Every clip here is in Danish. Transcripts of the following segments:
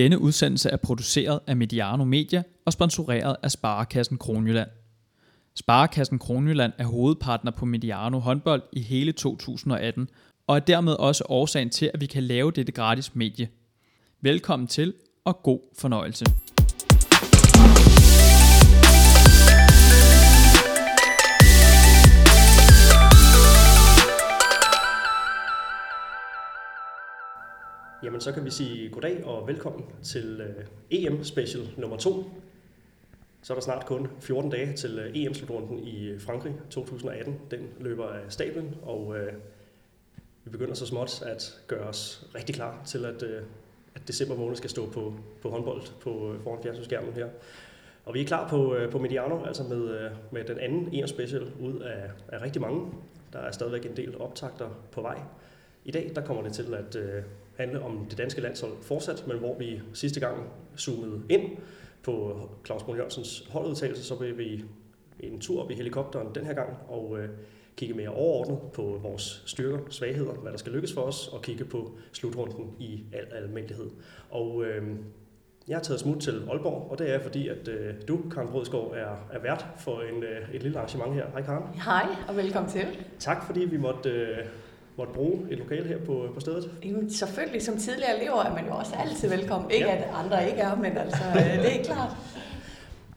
Denne udsendelse er produceret af Mediano Media og sponsoreret af Sparekassen Kronjylland. Sparekassen Kronjylland er hovedpartner på Mediano håndbold i hele 2018, og er dermed også årsagen til, at vi kan lave dette gratis medie. Velkommen til, og god fornøjelse. Jamen, så kan vi sige goddag og velkommen til øh, uh, EM Special nummer 2. Så er der snart kun 14 dage til øh, uh, EM-slutrunden i øh, Frankrig 2018. Den løber af stablen, og uh, vi begynder så småt at gøre os rigtig klar til, at, uh, at december måned skal stå på, på håndbold på, foran fjernsynsskærmen her. Og vi er klar på, på Mediano, altså med, med den anden EM-special ud af, af rigtig mange. Der er stadigvæk en del optagter på vej. I dag der kommer det til at handle om det danske landshold fortsat, men hvor vi sidste gang zoomede ind på Claus Brun Jørgensens holdudtalelse, så vil vi en tur op i helikopteren den her gang og øh, kigge mere overordnet på vores styrker, svagheder, hvad der skal lykkes for os, og kigge på slutrunden i al almindelighed. Og øh, jeg har taget smut til Aalborg, og det er fordi, at øh, du, Karen Brødsgaard, er, er vært for en, øh, et lille arrangement her. Hej Karen. Hej, og velkommen til. Tak fordi vi måtte... Øh, måtte bruge et lokal her på, på stedet? Jamen, selvfølgelig, som tidligere elever er man jo også altid velkommen. Ikke ja. at andre ikke er, men altså, det er klart.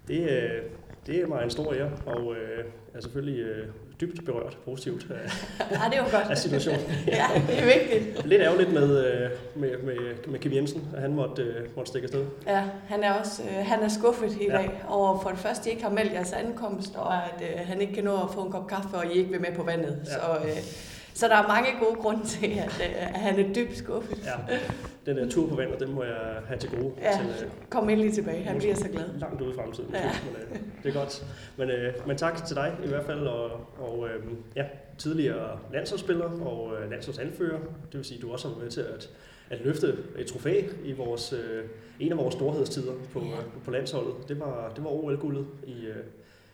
Det, øh, det er mig en stor ære, og øh, er selvfølgelig øh, dybt berørt positivt af, ja, det er jo godt. af situationen. ja, det er vigtigt. Lidt ærgerligt med, øh, med, med, med Kim Jensen, at han måtte, øh, måtte stikke afsted. Ja, han er også øh, han er skuffet i dag ja. over for det første, I ikke har meldt jeres ankomst, og at øh, han ikke kan nå at få en kop kaffe, og I ikke vil med på vandet. Ja. Så, øh, så der er mange gode grunde til, at, at han er dybt skuffet. Ja. Den der tur på vandet, den må jeg have til gode. Ja, til, kom endelig tilbage. Han bliver så glad. Langt ude i fremtiden. Ja. Men, det er godt. Men, men tak til dig i hvert fald. Og, og ja, tidligere landsholdsspiller og landsholdsanfører. Det vil sige, at du også har været med til at, at løfte et trofæ i vores, en af vores storhedstider på, ja. på landsholdet. Det var, det var OL-guldet i,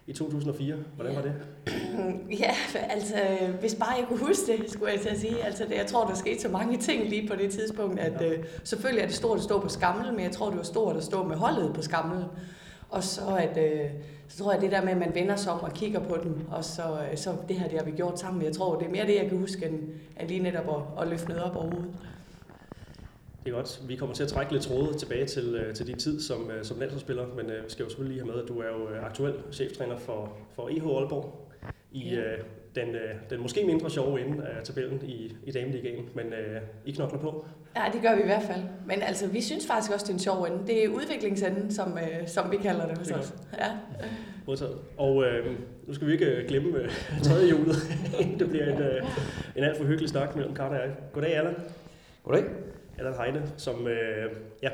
i 2004. Hvordan var det? Ja, altså, hvis bare jeg kunne huske det, skulle jeg til at sige. Altså, det, jeg tror, der skete så mange ting lige på det tidspunkt, at øh, selvfølgelig er det stort at stå på skammel, men jeg tror, det var stort at stå med holdet på skammel. Og så, at, øh, så tror jeg, det der med, at man vender sig om og kigger på dem, og så, øh, så det her, det har vi gjort sammen. Jeg tror, det er mere det, jeg kan huske, end, end lige netop at, at løfte noget op overhovedet. Det er godt. Vi kommer til at trække lidt tråde tilbage til, til din tid som, som landsholdsspiller, men øh, vi skal jo selvfølgelig lige have med, at du er jo aktuel cheftræner for, for EH Aalborg i ja. øh, den, øh, den måske mindre sjove ende af tabellen i, i dameligaen, men øh, I knokler på. Ja, det gør vi i hvert fald. Men altså, vi synes faktisk også, det er en sjov ende. Det er udviklingsenden, som, øh, som vi kalder det hos os. Ja. Modtaget. Og øh, nu skal vi ikke glemme øh, tredje julet. det bliver en, øh, en alt for hyggelig snak mellem Karne og jeg. Goddag, Allan. Goddag. Allan Heine, som øh, ja,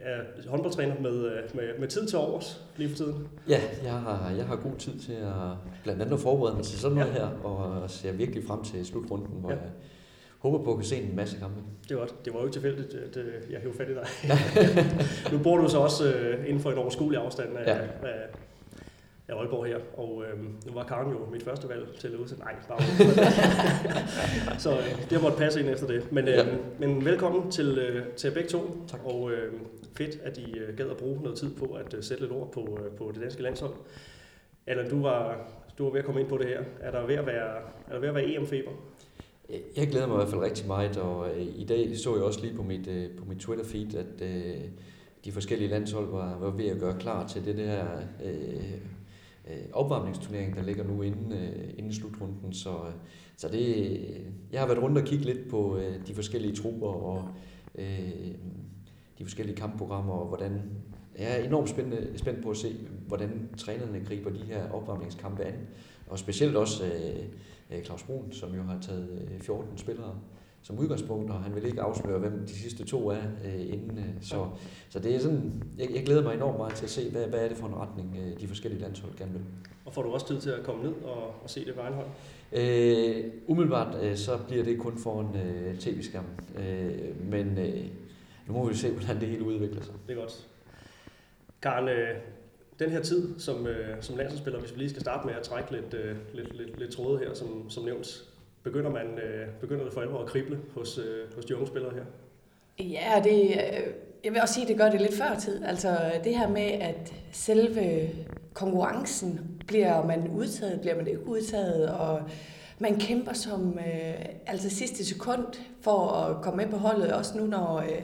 er håndboldtræner med, med, med tid til overs lige for tiden. Ja, jeg har, jeg har god tid til at blandt andet forberede mig til sådan noget ja. her, og ser virkelig frem til slutrunden, hvor ja. jeg håber på at kunne se en masse kampe. Det var, det var jo ikke tilfældigt, at jeg hævde fat i dig. nu bor du så også uh, inden for en overskuelig afstand af, ja. af, af Aalborg her, og øhm, nu var Karen jo mit første valg til at udsætte. Nej, bare Så øh, det har måttet passe ind efter det. Men, øh, ja. men velkommen til, øh, til begge to. Tak. Og øh, fedt, at I øh, gad at bruge noget tid på at øh, sætte lidt ord på, øh, på det danske landshold. Allan, du var, du var ved at komme ind på det her. Er der ved at være, er der ved at være EM-feber? Jeg glæder mig i hvert fald rigtig meget, og øh, i dag så jeg også lige på mit, øh, på mit Twitter-feed, at øh, de forskellige landshold var, var ved at gøre klar til det der øh, øh, opvarmningsturnering, der ligger nu inden, øh, inden slutrunden. Så, øh, så det, øh, jeg har været rundt og kigge lidt på øh, de forskellige trupper og øh, de forskellige kampprogrammer, og hvordan jeg er enormt spændende, spændt på at se, hvordan trænerne griber de her opvarmningskampe an. Og specielt også øh, øh Claus Brun, som jo har taget 14 spillere som udgangspunkt, og han vil ikke afsløre, hvem de sidste to er øh, inden. Øh, så, så det er sådan, jeg, jeg glæder mig enormt meget til at se, hvad, hvad er det for en retning, øh, de forskellige landshold gerne vil. Og får du også tid til at komme ned og, og se det på egen hånd? Øh, umiddelbart øh, så bliver det kun foran øh, tv-skærmen, øh, men øh, nu må vi se, hvordan det hele udvikler sig. Det er godt. Karen, øh, den her tid som, øh, som landsholdsspiller, hvis vi lige skal starte med at trække lidt, øh, lidt, lidt, lidt tråde her, som, som nævnt, begynder, man, øh, begynder det for alvor at krible hos, øh, hos de unge spillere her? Ja, det, øh, jeg vil også sige, at det gør det lidt før tid. Altså det her med, at selve konkurrencen, bliver man udtaget, bliver man ikke udtaget, og man kæmper som øh, altså sidste sekund for at komme med på holdet, også nu når, øh,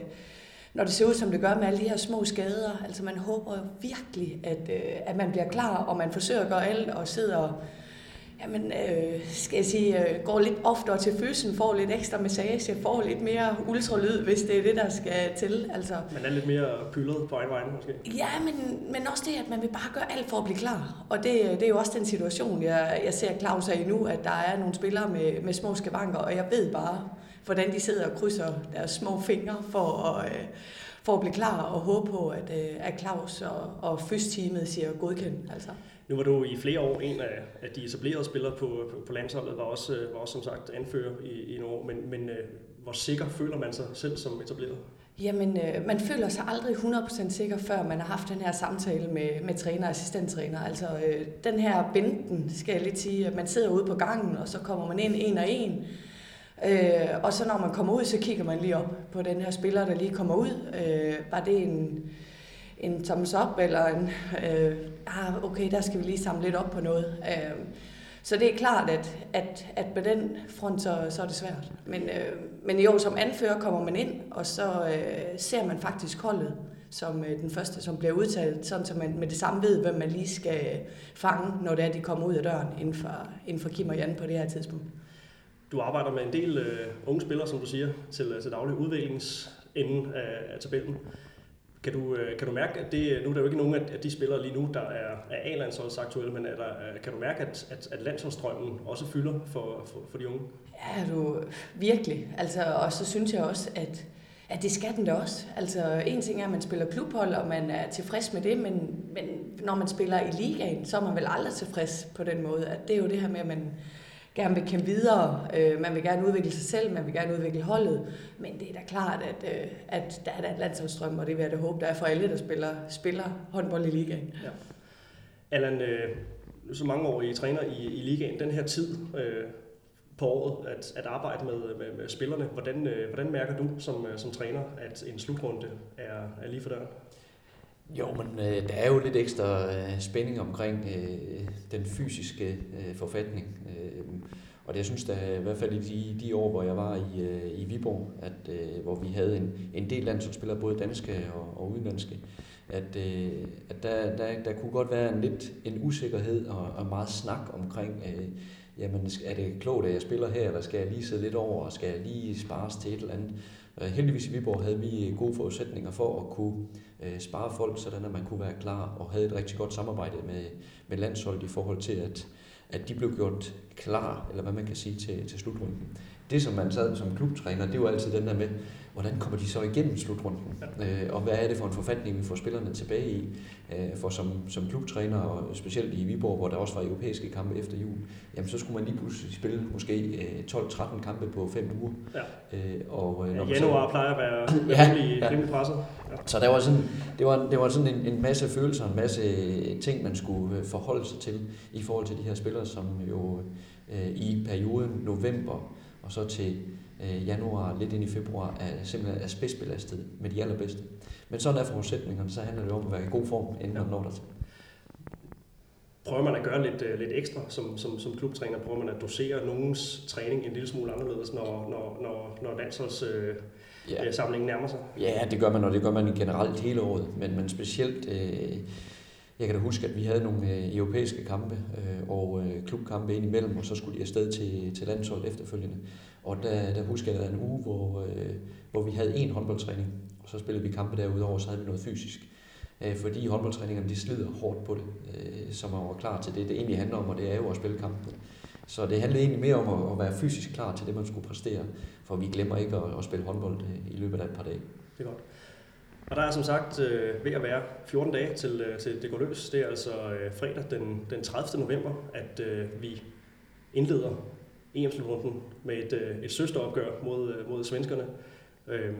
når det ser ud som det gør med alle de her små skader. Altså man håber virkelig, at, øh, at man bliver klar, og man forsøger at gøre alt og sidder Jamen, øh, skal jeg sige, øh, går lidt oftere til fysen, får lidt ekstra massage, får lidt mere ultralyd, hvis det er det, der skal til. Altså, man er lidt mere pyldet på egen vej, måske? Ja, men, men også det, at man vil bare gøre alt for at blive klar. Og det, det er jo også den situation, jeg, jeg ser Claus i nu, at der er nogle spillere med, med små skavanker, og jeg ved bare, hvordan de sidder og krydser deres små fingre for at, øh, for at blive klar og håbe på, at, øh, at Claus og, og fys-teamet siger godkendt. Altså. Nu var du i flere år en af, af de etablerede spillere på, på, på landsholdet, var også, øh, var også som sagt anfører i, i nogle år, men, men øh, hvor sikker føler man sig selv som etableret? Jamen, øh, man føler sig aldrig 100% sikker, før man har haft den her samtale med, med træner og assistenttræner. Altså, øh, den her binden, skal jeg lidt sige, at man sidder ude på gangen, og så kommer man ind en og en. Øh, og så når man kommer ud, så kigger man lige op på den her spiller, der lige kommer ud. Øh, var det en en thumbs up, eller en, øh, ah, okay, der skal vi lige samle lidt op på noget. Øh, så det er klart, at, at, at på den front, så, så er det svært. Men, øh, men jo, som anfører kommer man ind, og så øh, ser man faktisk holdet som øh, den første, som bliver udtalt, sådan så man med det samme ved, hvem man lige skal fange, når det er, de kommer ud af døren inden for, inden for Kim og Jan på det her tidspunkt. Du arbejder med en del øh, unge spillere, som du siger, til, øh, til daglig udviklingsenden af, øh, af tabellen. Kan du, øh, kan du mærke, at det, nu er der jo ikke nogen af de spillere lige nu, der er, er A-landsholds aktuelle, men er der, øh, kan du mærke, at, at, at landsholdsstrømmen også fylder for, for, for de unge? Ja, du, virkelig. Altså, og så synes jeg også, at, at det skal den da også. Altså, en ting er, at man spiller klubhold, og man er tilfreds med det, men, men når man spiller i ligaen, så er man vel aldrig tilfreds på den måde. At det er jo det her med, at man, gerne vil kæmpe videre. Øh, man vil gerne udvikle sig selv, man vil gerne udvikle holdet. Men det er da klart, at, øh, at der er der et landsholdsstrøm, og det vil jeg da håbe, der er for alle, der spiller, spiller håndbold i ligaen. Ja. Allan, øh, så mange år I træner i, i ligaen. Den her tid øh, på året at, at arbejde med, med, med spillerne, hvordan, øh, hvordan mærker du som, øh, som træner, at en slutrunde er, er lige for døren? Jo, men øh, der er jo lidt ekstra øh, spænding omkring øh, den fysiske øh, forfatning. Øh, og det, jeg synes da, i hvert fald i de, de år, hvor jeg var i, øh, i Viborg, at, øh, hvor vi havde en, en del landsholdsspillere, både danske og, og udenlandske, at, øh, at der, der, der kunne godt være en lidt en usikkerhed og, og meget snak omkring, øh, jamen er det klogt, at jeg spiller her, eller skal jeg lige sidde lidt over, og skal jeg lige spares til et eller andet. Øh, heldigvis i Viborg havde vi øh, gode forudsætninger for at kunne øh, spare folk, sådan at man kunne være klar og havde et rigtig godt samarbejde med, med landsholdet i forhold til, at, at de blev gjort klar, eller hvad man kan sige, til, til slutrunden. Det, som man sad som klubtræner, det var altid den der med, hvordan kommer de så igennem slutrunden? Øh, og hvad er det for en forfatning, vi får spillerne tilbage i? Øh, for som, som klubtræner, og specielt i Viborg, hvor der også var europæiske kampe efter jul, jamen så skulle man lige pludselig spille måske øh, 12-13 kampe på 5 uger. Ja. Øh, og, øh, når ja, januar så, plejer at være ja, rimelig, ja. rimelig presset. Ja. Så der var sådan, det var, det var sådan en, en masse følelser, en masse ting, man skulle øh, forholde sig til i forhold til de her spillere, som jo øh, i perioden november og så til øh, januar, lidt ind i februar, er simpelthen er spidsbelastet med de allerbedste. Men sådan er forudsætningerne, så handler det om at være i god form, inden ja. man når der til. Prøver man at gøre lidt, uh, lidt ekstra som, som, som klubtræner? Prøver man at dosere nogens træning en lille smule anderledes, når, når, når, når landsholdssamlingen uh, ja. nærmer sig? Ja, det gør man, og det gør man generelt hele året. Men, men specielt... Uh, jeg kan da huske, at vi havde nogle øh, europæiske kampe øh, og øh, klubkampe ind imellem, og så skulle de afsted til, til landsholdet efterfølgende. Og der, der husker jeg, at der en uge, hvor, hvor vi havde en håndboldtræning, og så spillede vi kampe derudover, så havde vi noget fysisk. Fordi håndboldtræningerne, de slider hårdt på det, så som man var klar til det. Det egentlig handler om, og det er jo at spille kampen. Så det handlede egentlig mere om at, være fysisk klar til det, man skulle præstere, for vi glemmer ikke at, at spille håndbold i løbet af et par dage. Det er godt. Og der er som sagt øh, ved at være 14 dage til, øh, til det går løs. Det er altså øh, fredag den, den 30. november, at øh, vi indleder EM-slutrunden med et, øh, et søsteropgør mod, øh, mod svenskerne. Øh,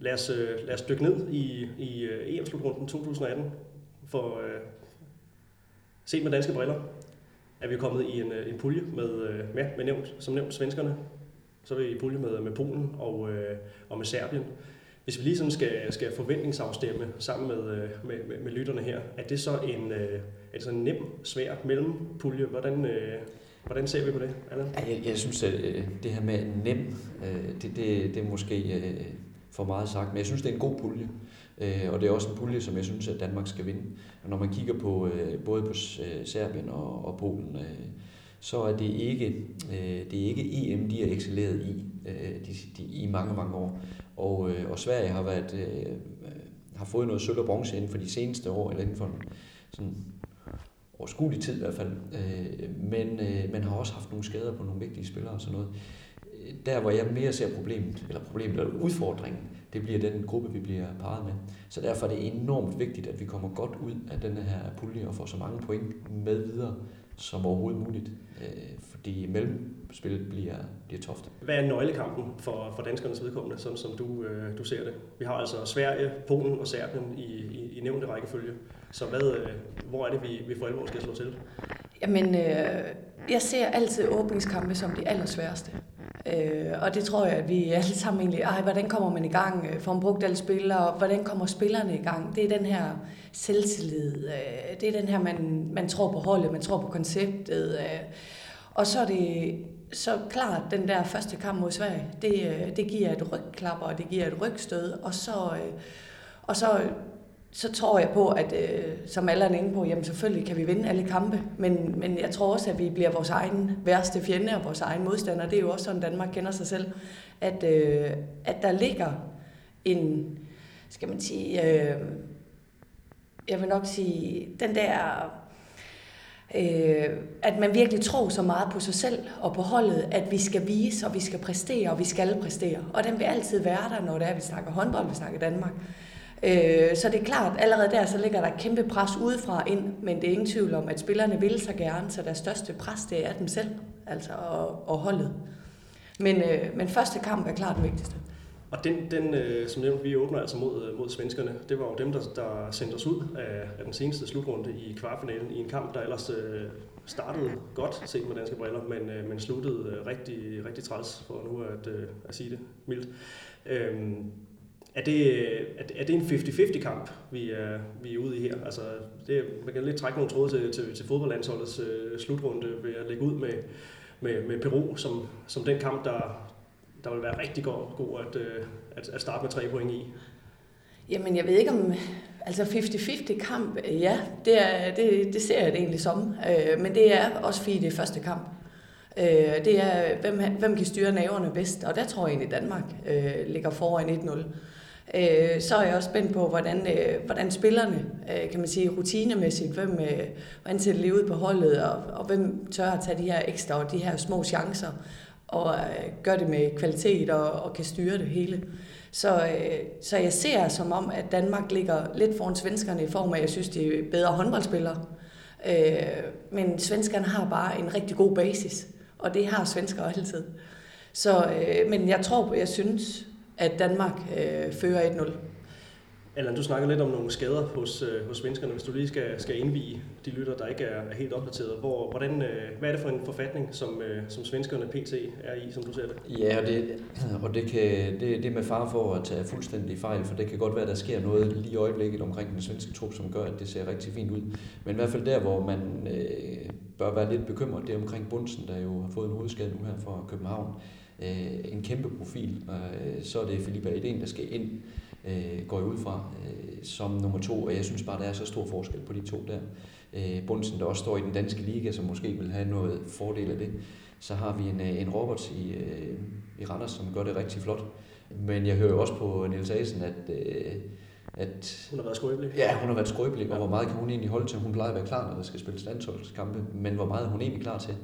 lad, os, øh, lad os dykke ned i, i øh, EM-slutrunden 2018 for øh, set med danske briller er vi kommet i en, øh, en pulje med, øh, med, med nævnt, som nævnt svenskerne. Så er vi i pulje med, med Polen og, øh, og med Serbien. Hvis vi lige sådan skal, skal forventningsafstemme sammen med, øh, med, med, med lytterne her, er det så en, øh, er det så en nem, svær mellempulje? Hvordan, øh, hvordan ser vi på det, Anna? Jeg, jeg synes, at øh, det her med nem, øh, det, det, det er måske for meget sagt, men jeg synes, det er en god pulje. Og det er også en pulje, som jeg synes, at Danmark skal vinde. Og når man kigger på både på Serbien og, og Polen, så er det ikke, øh, det er ikke EM, de er excelleret i øh, de, de, i mange, mange år. Og, øh, og Sverige har været øh, øh, har fået noget sølv og bronze inden for de seneste år, eller inden for en sådan overskuelig tid i hvert fald. Øh, men øh, man har også haft nogle skader på nogle vigtige spillere og sådan noget. Der, hvor jeg mere ser problemet, eller problemet eller udfordringen, det bliver den gruppe, vi bliver parret med. Så derfor er det enormt vigtigt, at vi kommer godt ud af den her pulje og får så mange point med videre som overhovedet muligt. Øh, fordi mellemspillet bliver, bliver toft. Hvad er nøglekampen for, for danskernes vedkommende, sådan som du, øh, du ser det? Vi har altså Sverige, Polen og Serbien i, i, i nævnte rækkefølge. Så hvad, øh, hvor er det, vi, vi for alvor skal slå til? Jamen, øh, jeg ser altid åbningskampe som de allersværeste. Øh, og det tror jeg, at vi alle sammen egentlig, ej, hvordan kommer man i gang? Øh, får man brugt alle spillere? Hvordan kommer spillerne i gang? Det er den her selvtillid. Øh, det er den her, man, man tror på holdet, man tror på konceptet. Øh, og så er det så klart, den der første kamp mod Sverige, det, øh, det giver et rygklapper, og det giver et rygstød, og så, øh, og så, så tror jeg på, at øh, som alle er inde på, jamen selvfølgelig kan vi vinde alle kampe, men, men jeg tror også, at vi bliver vores egen værste fjende og vores egen modstander. Det er jo også sådan, Danmark kender sig selv, at, at der ligger en, skal man sige, jeg vil nok sige, den der øh, at man virkelig tror så meget på sig selv og på holdet, at vi skal vise, og vi skal præstere, og vi skal præstere. Og den vil altid være der, når det er, at vi snakker håndbold, vi snakker Danmark. Øh, så det er klart, allerede der, så ligger der kæmpe pres udefra ind, men det er ingen tvivl om, at spillerne vil så gerne, så deres største pres, det er dem selv, altså og, og holdet. Men, øh, men første kamp er klart den vigtigste. Og den, den øh, som nævnt, vi åbner altså mod, øh, mod svenskerne. Det var jo dem, der, der sendte os ud af, af den seneste slutrunde i kvartfinalen i en kamp, der ellers øh, startede godt set med danske briller, men, øh, men sluttede øh, rigtig, rigtig træls, for nu at, øh, at sige det mildt. Øh, er det, er det en 50-50 kamp, vi er, vi er ude i her? Altså, det, man kan lidt trække nogle tråde til, til, til fodboldlandsholdets øh, slutrunde ved at lægge ud med, med, med Peru som, som den kamp, der, der vil være rigtig god, god at, øh, at, at starte med tre point i? Jamen, jeg ved ikke om... Altså 50-50 kamp, ja, det, er, det, det ser jeg det egentlig som. Øh, men det er også fordi det er første kamp. Øh, det er, hvem, hvem kan styre naverne bedst? Og der tror jeg egentlig, Danmark Danmark ligger foran 1-0. så er jeg også spændt på, hvordan, hvordan spillerne, kan man sige, rutinemæssigt, hvem, hvordan ser det lige ud på holdet, og, og hvem tør at tage de her ekstra og de her små chancer og øh, gør det med kvalitet og, og kan styre det hele. Så, øh, så jeg ser som om, at Danmark ligger lidt foran svenskerne i form af, at jeg synes, de er bedre håndboldspillere. Øh, men svenskerne har bare en rigtig god basis, og det har svensker altid. Så, øh, men jeg tror, jeg synes, at Danmark øh, fører 1-0. Allan, du snakker lidt om nogle skader hos, øh, hos svenskerne. Hvis du lige skal, skal indvige de lytter, der ikke er, er helt opdateret, hvor, hvordan, øh, hvad er det for en forfatning, som, øh, som svenskerne pt. er i, som du ser det? Ja, og det, og det, kan, det, det med far for at tage fuldstændig fejl, for det kan godt være, at der sker noget lige i øjeblikket omkring den svenske trup, som gør, at det ser rigtig fint ud. Men i hvert fald der, hvor man øh, bør være lidt bekymret, det er omkring Bunsen, der jo har fået en hovedskade nu her fra København. Øh, en kæmpe profil, og øh, så er det Filippa Eden, der skal ind øh, går jeg ud fra, øh, som nummer to, og jeg synes bare, der er så stor forskel på de to der. Øh, Bunsen, der også står i den danske liga, som måske vil have noget fordel af det. Så har vi en, øh, en Robert i, øh, i Randers, som gør det rigtig flot. Men jeg hører jo også på Niels Asen, at, øh, at... Hun har været skrøbelig. Ja, hun har været skrøbelig, og hvor meget kan hun egentlig holde til? Hun plejer at være klar, når der skal spilles landsholdskampe, men hvor meget er hun egentlig klar til?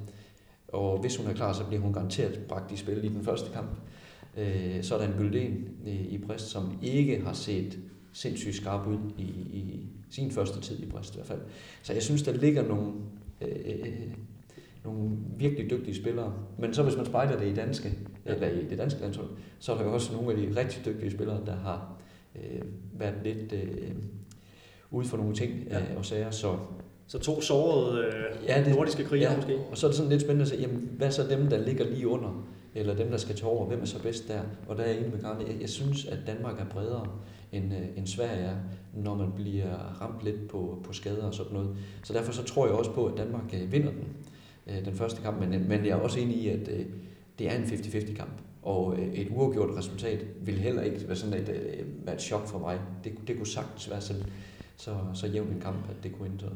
Og hvis hun er klar, så bliver hun garanteret bragt i spil i den første kamp. Øh, så er der en Gylden i, i Brest, som ikke har set sindssygt skarp ud i, i sin første tid i Brest i hvert fald. Så jeg synes, der ligger nogle, øh, nogle virkelig dygtige spillere. Men så hvis man spejler det i danske, eller i det danske landshold, så er der jo også nogle af de rigtig dygtige spillere, der har øh, været lidt øh, ude for nogle ting ja. øh, og sager. Så, så to sårede øh, ja, det, nordiske krigere ja, måske. Og så er det sådan lidt spændende at se, jamen, hvad så dem, der ligger lige under? Eller dem, der skal tage over, hvem er så bedst der? Og der er jeg enig med Karne. Jeg, jeg synes, at Danmark er bredere end, øh, end Sverige er, når man bliver ramt lidt på, på skader og sådan noget. Så derfor så tror jeg også på, at Danmark øh, vinder den, øh, den første kamp, men, men jeg er også enig i, at øh, det er en 50-50 kamp. Og øh, et uafgjort resultat vil heller ikke være sådan et, øh, være et chok for mig. Det, det kunne sagtens være så, så, så jævn en kamp, at det kunne ændre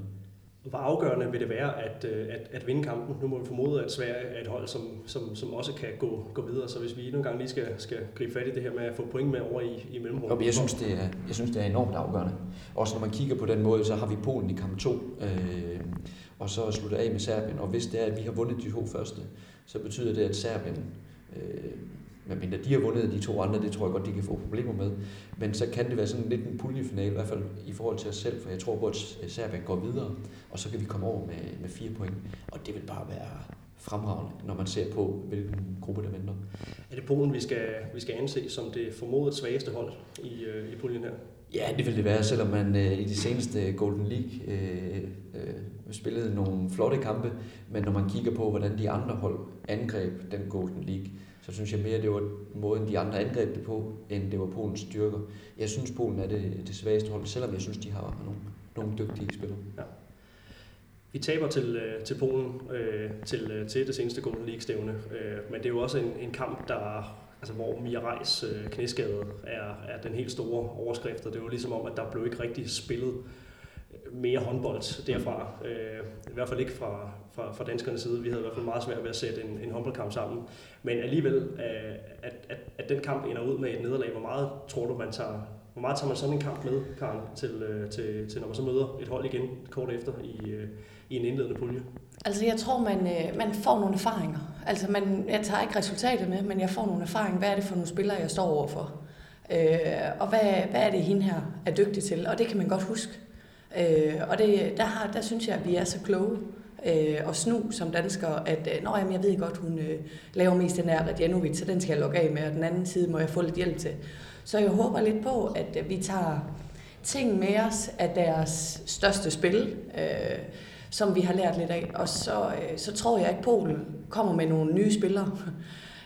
hvor afgørende vil det være at, øh, at, at vinde kampen? Nu må vi formode, at Sverige er et hold, som, som, som også kan gå, gå videre. Så hvis vi endnu en gang lige skal, skal gribe fat i det her med at få point med over i, i mellemrummet. Jeg synes, det er, jeg synes, det er enormt afgørende. Også når man kigger på den måde, så har vi Polen i kamp 2, øh, og så slutter af med Serbien. Og hvis det er, at vi har vundet de to første, så betyder det, at Serbien øh, medmindre de har vundet de to andre, det tror jeg godt, de kan få problemer med. Men så kan det være sådan lidt en puljefinale, i hvert fald i forhold til os selv, for jeg tror på, at Serbien går videre, og så kan vi komme over med, med fire point. Og det vil bare være fremragende, når man ser på, hvilken gruppe der venter. Er det Polen, vi skal, vi skal anse som det formodet svageste hold i, øh, i puljen her? Ja, det vil det være, selvom man øh, i de seneste Golden League øh, øh, spillede nogle flotte kampe, men når man kigger på, hvordan de andre hold angreb den Golden League, så synes jeg mere, det var måden, de andre angreb det på, end det var Polens styrker. Jeg synes, Polen er det, det svageste hold, selvom jeg synes, de har nogle, nogle dygtige spillere. Ja. Vi taber til, øh, til Polen øh, til, øh, til det seneste Golden League-stævne, øh, men det er jo også en, en kamp, der, altså, hvor Mia Reis øh, knæskade er, er den helt store overskrift, og det er jo ligesom om, at der blev ikke rigtig spillet mere håndbold derfra. Øh, I hvert fald ikke fra, fra, fra danskernes side. Vi havde i hvert fald meget svært ved at sætte en, en håndboldkamp sammen. Men alligevel, øh, at, at, at den kamp ender ud med et nederlag, hvor meget tror du, man tager, hvor meget tager man sådan en kamp med, Karen, til, øh, til, til når man så møder et hold igen kort efter i, øh, i en indledende pulje? Altså jeg tror, man, øh, man får nogle erfaringer. Altså man, jeg tager ikke resultatet med, men jeg får nogle erfaringer. Hvad er det for nogle spillere, jeg står overfor? Øh, og hvad, hvad er det, hende her er dygtig til? Og det kan man godt huske. Øh, og det, der, har, der synes jeg, at vi er så kloge øh, og snu som dansker, at øh, Nå, jamen, jeg ved godt, hun øh, laver mest den her Radjanovic, så den skal jeg logge af med, og den anden side må jeg få lidt hjælp til. Så jeg håber lidt på, at øh, vi tager ting med os af deres største spil, øh, som vi har lært lidt af. Og så, øh, så tror jeg ikke, Polen kommer med nogle nye spillere.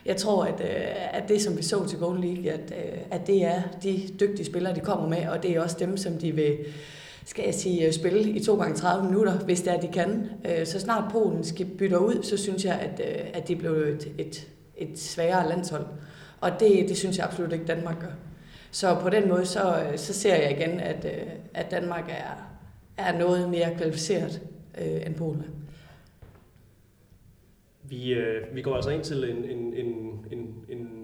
Jeg tror, at, øh, at det, som vi så til Golden League, at, øh, at det er de dygtige spillere, de kommer med, og det er også dem, som de vil skal jeg sige, øh, spille i 2 gange 30 minutter, hvis det er, de kan. Øh, så snart Polen skal bytte ud, så synes jeg, at, øh, at det blev et, et, et sværere landshold. Og det, det synes jeg absolut ikke, Danmark gør. Så på den måde, så, så ser jeg igen, at, at Danmark er, er noget mere kvalificeret end Polen. Vi, øh, vi går altså ind til en, en, en, en,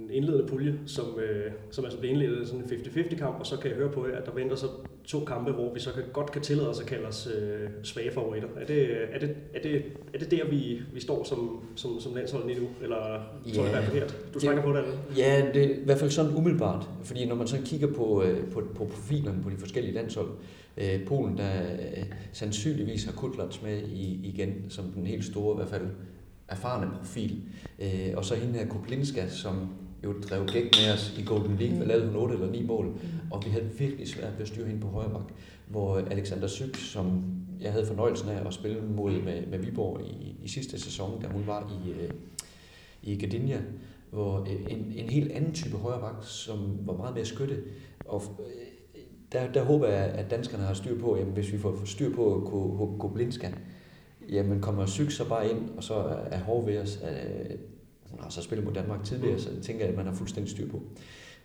en indledende pulje, som, øh, som altså bliver indledet sådan en 50-50 kamp, og så kan jeg høre på jer, at der venter så to kampe, hvor vi så kan, godt kan tillade os at kalde os øh, svage favoritter. Er det, er det, er det, er det der, vi, vi står som, som, som landshold lige nu? Eller ja, tror jeg, det er forkert? Du trækker på det, eller? Ja, det er i hvert fald sådan umiddelbart. Fordi når man så kigger på, øh, på, på profilerne på de forskellige landshold, øh, Polen, der øh, sandsynligvis har Kutlats med i, igen, som den helt store, i hvert fald erfarne profil. Øh, og så hende her Koplinska, som jo drev gæk med os i Golden League, mm. lavede hun 8 eller 9 mål, mm. og vi havde virkelig svært ved at styre hende på højre bak, hvor Alexander Syk, som jeg havde fornøjelsen af at spille mod med, med Viborg i, i sidste sæson, da hun var i, øh, i Gdynia, hvor øh, en, en helt anden type højre bak, som var meget mere skytte, og øh, der, der håber jeg, at danskerne har styr på, jamen, hvis vi får styr på Koblinska, jamen kommer Syk så bare ind, og så er hård ved os. Hun har så spillet mod Danmark tidligere, så det tænker jeg, at man har fuldstændig styr på.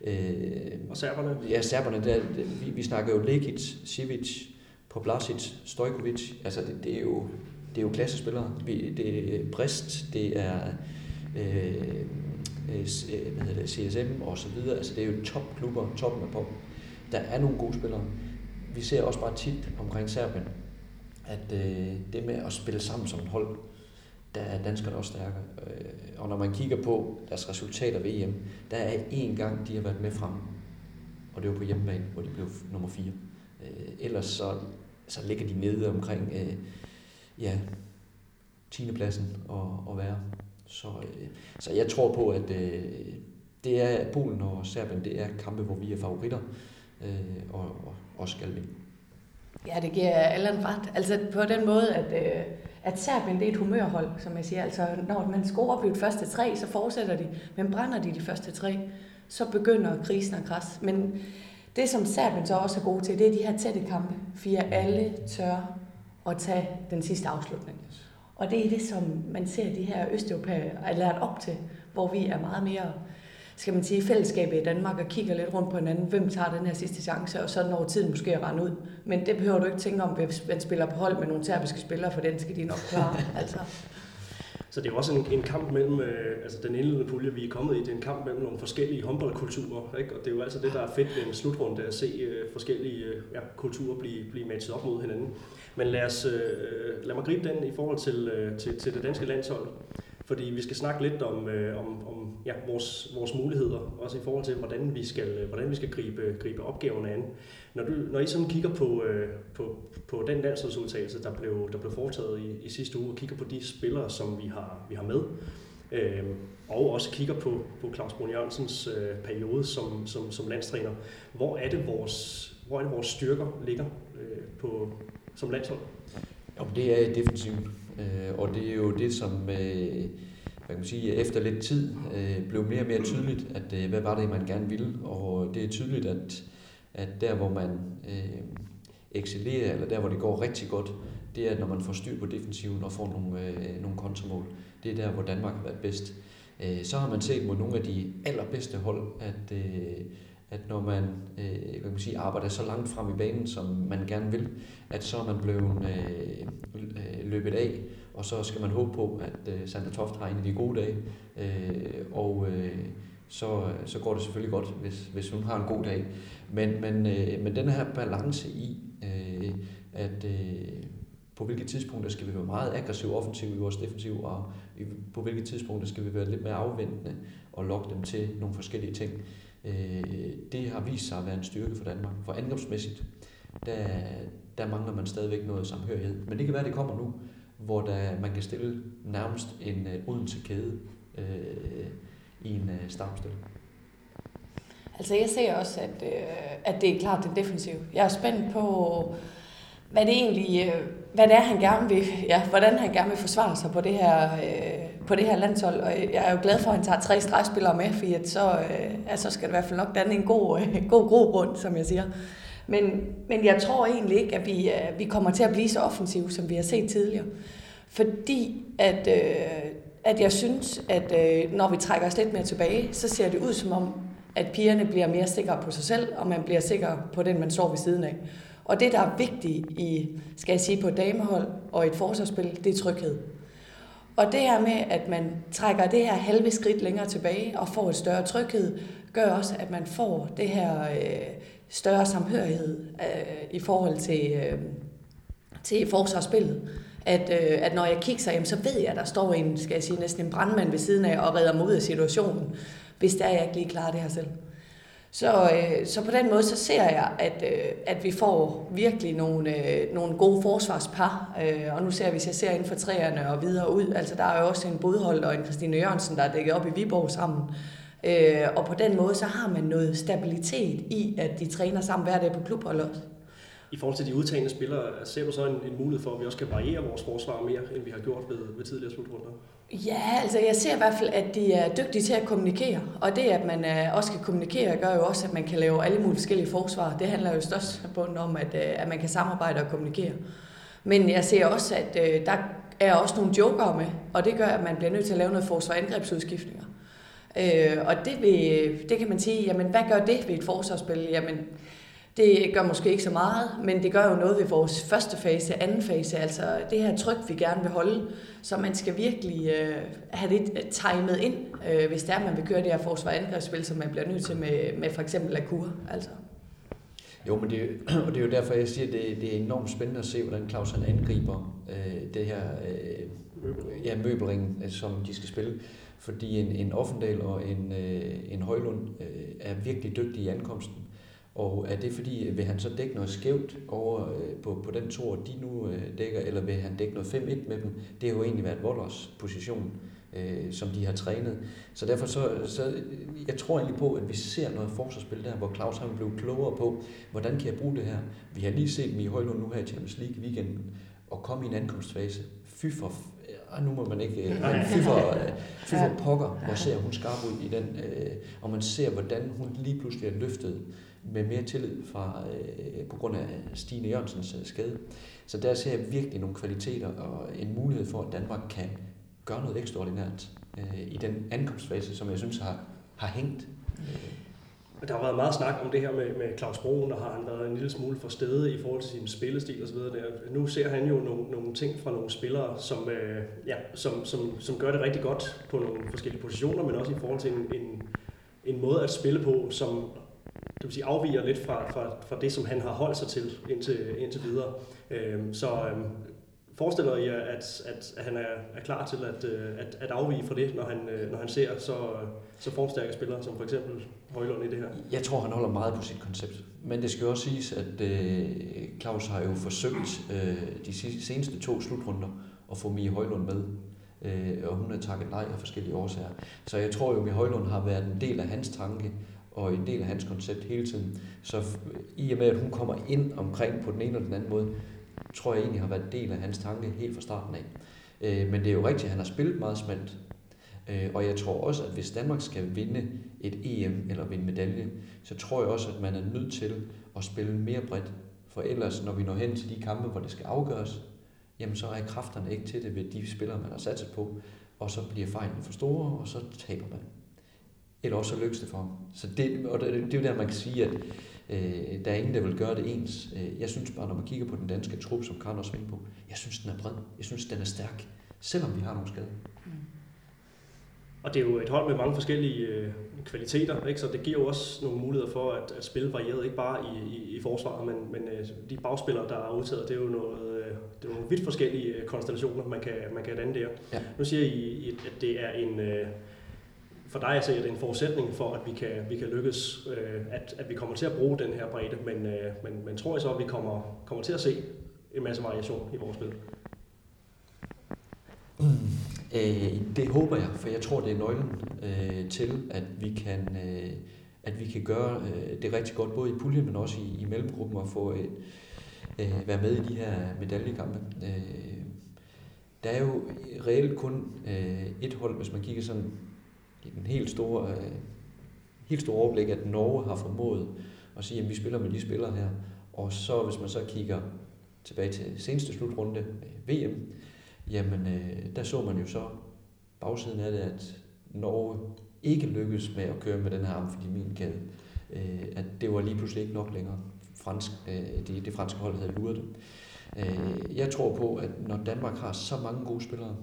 Øh, og serberne? Ja, serberne. Der, vi, vi snakker jo Lekic, Sivic, Poblasic, Stojkovic. Altså, det, det, er jo, det er jo klassespillere. Vi, det er Brest, det er øh, øh, hvad hedder det, CSM og så videre. Altså, det er jo topklubber, toppen af pop. Der er nogle gode spillere. Vi ser også bare tit omkring Serbien, at øh, det med at spille sammen som et hold, der er danskerne også stærkere. Øh, og når man kigger på deres resultater ved EM, der er én gang, de har været med frem, og det var på hjemmebane, hvor de blev nummer 4. Øh, ellers så, så ligger de nede omkring øh, ja, 10. pladsen og, og værre. Så, så jeg tror på, at det er Polen og Serbien, det er kampe, hvor vi er favoritter, og, og, og skal vinde. Ja, det giver Allan ret. Altså på den måde, at, øh, at Serbien det er et humørhold, som jeg siger. Altså, når man scorer på de første tre, så fortsætter de. Men brænder de de første tre, så begynder krisen at krasse. Men det, som Serbien så også er god til, det er de her tætte kampe. Fire alle tør at tage den sidste afslutning. Og det er det, som man ser de her østeuropæere er lært op til, hvor vi er meget mere skal man sige, fællesskabet i Danmark og kigger lidt rundt på hinanden, hvem tager den her sidste chance, og så når tiden måske at rende ud. Men det behøver du ikke tænke om, hvis man spiller på hold med nogle serbiske spillere, for den skal de nok klare. altså. Så det er også en, en kamp mellem, øh, altså den indledende pulje, vi er kommet i, det er en kamp mellem nogle forskellige håndboldkulturer, ikke? og det er jo altså det, der er fedt ved en slutrunde, at se øh, forskellige øh, ja, kulturer blive, blive matchet op mod hinanden. Men lad, os, øh, lad mig gribe den i forhold til, øh, til, til det danske landshold. Fordi vi skal snakke lidt om, øh, om, om ja, vores, vores muligheder, også i forhold til, hvordan vi skal, hvordan vi skal gribe, gribe opgaverne an. Når, du, når I sådan kigger på, øh, på, på den landsholdsudtagelse, der blev, der blev foretaget i, i sidste uge, og kigger på de spillere, som vi har, vi har med, øh, og også kigger på, på Claus Brun Jørgensens øh, periode som, som, som landstræner, hvor er det vores, hvor er det vores styrker ligger øh, på, som landshold? Jo, det er defensivt. Øh, og det er jo det, som øh, hvad kan man sige, efter lidt tid øh, blev mere og mere tydeligt, at øh, hvad var det, man gerne ville. Og det er tydeligt, at, at der, hvor man øh, excellerer, eller der, hvor det går rigtig godt, det er, når man får styr på defensiven og får nogle, øh, nogle kontramål. Det er der, hvor Danmark har været bedst. Øh, så har man set mod nogle af de allerbedste hold, at øh, at når man, øh, kan man sige, arbejder så langt frem i banen, som man gerne vil, at så er man blevet øh, øh, løbet af, og så skal man håbe på, at øh, Sandra Toft har en af de gode dage, øh, og øh, så, så går det selvfølgelig godt, hvis, hvis hun har en god dag. Men, men, øh, men den her balance i, øh, at øh, på hvilke tidspunkter skal vi være meget aggressiv offensiv i vores defensiv, og på hvilke tidspunkter skal vi være lidt mere afventende og lokke dem til nogle forskellige ting. Øh, det har vist sig at være en styrke for Danmark. For angrebsmæssigt, der, der mangler man stadigvæk noget samhørighed. Men det kan være, at det kommer nu, hvor der, man kan stille nærmest en øh, uh, uden til kæde øh, i en øh, startstilling. Altså jeg ser også, at, øh, at det er klart det defensive. Jeg er spændt på, hvad det egentlig, øh, hvad det er, han gerne vil, ja, hvordan han gerne vil forsvare sig på det her, øh, på det her landshold. Og jeg er jo glad for, at han tager tre stregspillere med, fordi at så, øh, altså så skal det i hvert fald nok danne en god, øh, god grobund, som jeg siger. Men, men jeg tror egentlig ikke, at vi, øh, vi kommer til at blive så offensive, som vi har set tidligere. Fordi at, øh, at jeg synes, at øh, når vi trækker os lidt mere tilbage, så ser det ud som om, at pigerne bliver mere sikre på sig selv, og man bliver sikker på den, man står ved siden af. Og det, der er vigtigt i, skal jeg sige, på et damehold og et forsvarsspil, det er tryghed. Og det her med, at man trækker det her halve skridt længere tilbage og får et større tryghed, gør også, at man får det her øh, større samhørighed øh, i forhold til, øh, til forsvarsspillet. At, øh, at når jeg kigger, jamen, så ved jeg, at der står en, skal jeg sige, næsten en brandmand ved siden af og redder mig ud af situationen, hvis der jeg ikke lige klarer det her selv. Så, øh, så på den måde, så ser jeg, at, øh, at vi får virkelig nogle, øh, nogle gode forsvarspar. Øh, og nu ser vi, hvis jeg ser inden for træerne og videre ud, altså der er jo også en Bodhold og en Christine Jørgensen, der er dækket op i Viborg sammen. Øh, og på den måde, så har man noget stabilitet i, at de træner sammen hver dag på klubhold også. I forhold til de udtagende spillere, ser du så en, en mulighed for, at vi også kan variere vores forsvar mere, end vi har gjort ved, ved tidligere slutrunder? Ja, altså jeg ser i hvert fald, at de er dygtige til at kommunikere. Og det, at man øh, også kan kommunikere, gør jo også, at man kan lave alle mulige forskellige forsvar. Det handler jo størst om, at, øh, at man kan samarbejde og kommunikere. Men jeg ser også, at øh, der er også nogle joker med, og det gør, at man bliver nødt til at lave noget forsvar-angrebsudskiftninger. og det, vil, det kan man sige, jamen hvad gør det ved et forsvarsspil? Jamen, det gør måske ikke så meget, men det gør jo noget ved vores første fase, anden fase, altså det her tryk, vi gerne vil holde. Så man skal virkelig øh, have det øh, timet ind, øh, hvis det er, man vil køre det her forsvar angrebsspil, som man bliver nødt til med, med for eksempel Akur. Altså. Jo, men det, og det er jo derfor, jeg siger, at det, det er enormt spændende at se, hvordan Claus han angriber øh, det her øh, ja, møbelring, øh, som de skal spille. Fordi en, en Offendal og en, øh, en Højlund øh, er virkelig dygtige i ankomsten. Og er det fordi, vil han så dække noget skævt over øh, på, på den tor, de nu øh, dækker, eller vil han dække noget 5-1 med dem? Det har jo egentlig været Volders position, øh, som de har trænet. Så derfor så, så, jeg tror egentlig på, at vi ser noget forsvarsspil der, hvor Claus har blevet klogere på, hvordan kan jeg bruge det her? Vi har lige set dem i Højlund nu her i Champions League weekenden, at komme i en ankomstfase. Fy for, ah, nu må man ikke, øh, men fy for, øh, fy for pokker, hvor ser hun skarp ud i den, øh, og man ser, hvordan hun lige pludselig er løftet med mere tillid fra, øh, på grund af Stine Jørgensens øh, skade. Så der ser jeg virkelig nogle kvaliteter og en mulighed for, at Danmark kan gøre noget ekstraordinært øh, i den ankomstfase, som jeg synes har, har hængt. Der har været meget snak om det her med, med Claus Broen, og har han været en lille smule for stede i forhold til sin spillestil osv. Nu ser han jo nogle, nogle ting fra nogle spillere, som, øh, ja, som, som, som gør det rigtig godt på nogle forskellige positioner, men også i forhold til en, en, en måde at spille på, som det vil sige, afviger lidt fra, fra, fra det, som han har holdt sig til indtil, indtil videre. Øh, så øh, forestiller I at, at, at han er, er klar til at, øh, at, at afvige fra det, når han, øh, når han ser så, så formstærke spillere, som for eksempel Højlund i det her? Jeg tror, han holder meget på sit koncept. Men det skal jo også siges, at øh, Claus har jo forsøgt øh, de seneste to slutrunder at få Mie Højlund med. Øh, og hun har takket nej af forskellige årsager. Så jeg tror jo, at Mie Højlund har været en del af hans tanke og en del af hans koncept hele tiden. Så i og med, at hun kommer ind omkring på den ene eller den anden måde, tror jeg egentlig har været en del af hans tanke helt fra starten af. Øh, men det er jo rigtigt, at han har spillet meget smalt. Øh, og jeg tror også, at hvis Danmark skal vinde et EM eller vinde medalje, så tror jeg også, at man er nødt til at spille mere bredt. For ellers, når vi når hen til de kampe, hvor det skal afgøres, jamen så er kræfterne ikke til det ved de spillere, man har sat sig på, og så bliver fejlene for store, og så taber man. Eller også så lykkes det for ham. Så det, og det, det er jo der, man kan sige, at øh, der er ingen, der vil gøre det ens. Øh, jeg synes bare, når man kigger på den danske trup, som Karl også på, jeg synes, den er bred. Jeg synes, den er stærk, selvom vi har nogle skader. Mm. Og det er jo et hold med mange forskellige øh, kvaliteter, ikke? så det giver jo også nogle muligheder for at, at spille varieret, ikke bare i, i, i forsvaret, men, men øh, de bagspillere, der er udtaget, det er jo noget, øh, det er nogle vidt forskellige øh, konstellationer, man kan, man kan danne der. Ja. Nu siger I, at det er en... Øh, for dig at se, er det en forudsætning for, at vi kan, vi kan lykkes, øh, at, at vi kommer til at bruge den her bredde, men, øh, men, men tror jeg så, at vi kommer, kommer til at se en masse variation i vores spil? Mm. Øh, det håber jeg, for jeg tror, det er nøglen øh, til, at vi kan, øh, at vi kan gøre øh, det rigtig godt, både i puljen, men også i, i mellemgruppen, og få øh, øh, være med i de her medaljekampe. Øh, der er jo reelt kun øh, et hold, hvis man kigger sådan i den helt store, øh, helt store overblik, at Norge har formået at sige, at vi spiller med de spillere her. Og så hvis man så kigger tilbage til seneste slutrunde, VM, jamen øh, der så man jo så bagsiden af det, at Norge ikke lykkedes med at køre med den her amfetaminkæde. Øh, at det var lige pludselig ikke nok længere. Fransk, øh, det, det franske hold havde luret dem. Øh, jeg tror på, at når Danmark har så mange gode spillere,